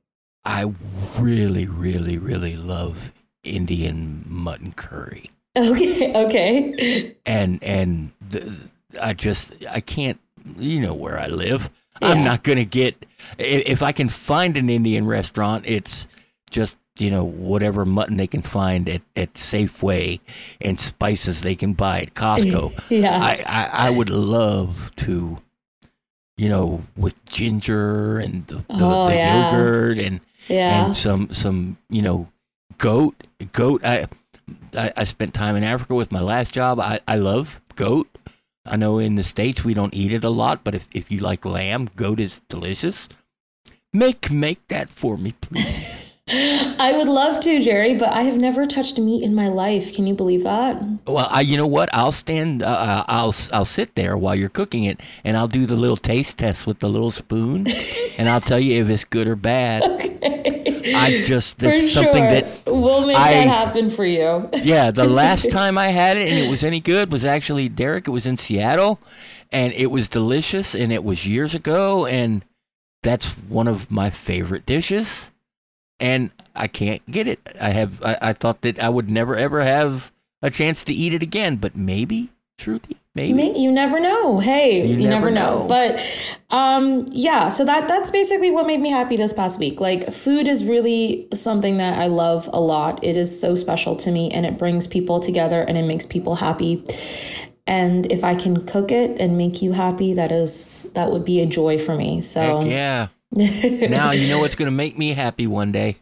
I really, really, really love Indian mutton curry. Okay, okay. and and the, I just I can't you know where I live. I'm not gonna get if I can find an Indian restaurant. It's just you know whatever mutton they can find at, at Safeway and spices they can buy at Costco. Yeah. I, I I would love to, you know, with ginger and the, the, Oh, the yeah. yogurt and Yeah, and some some you know goat goat I, I i spent time in africa with my last job. I i love goat. I know in the states we don't eat it a lot but if, if you like lamb goat is delicious. Make make that for me please. I would love to, Jerry, but I have never touched meat in my life. Can you believe that? well I, you know what? I'll stand uh, i'll i'll sit there while you're cooking it and i'll do the little taste test with the little spoon and i'll tell you if it's good or bad i just For that's something sure, that we'll make I- that happen for you. Yeah, the last time I had it and it was any good was actually Derrek. It was in Seattle, and it was delicious, and it was years ago, and that's one of my favorite dishes. And I can't get it. I have. I, I thought that I would never ever have a chance to eat it again, but maybe, Shruti, maybe. May- You never know. Hey, You you, never never, know. know. But um yeah, so that that's basically what made me happy this past week. Like food is really something that I love a lot. It is so special to me and it brings people together and it makes people happy. And if I can cook it and make you happy, that is that would be a joy for me. So Heck yeah. now you know what's going to make me happy one day.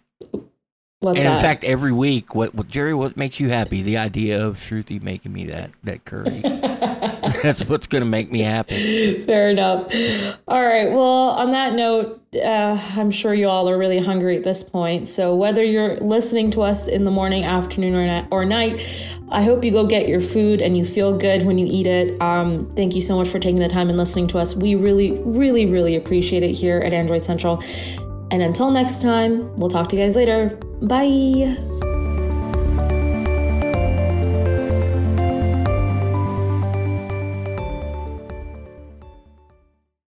what's And that? in fact, every week, what, what Jerry, what makes you happy? The idea of Shruti making me that that curry. That's what's going to make me happy. Fair enough. All right. Well, on that note, uh, I'm sure you all are really hungry at this point. So whether you're listening to us in the morning, afternoon, or, na- or night, I hope you go get your food and you feel good when you eat it. Um, thank you so much for taking the time and listening to us. We really, really, really appreciate it here at Android Central. And until next time, we'll talk to you guys later. Bye.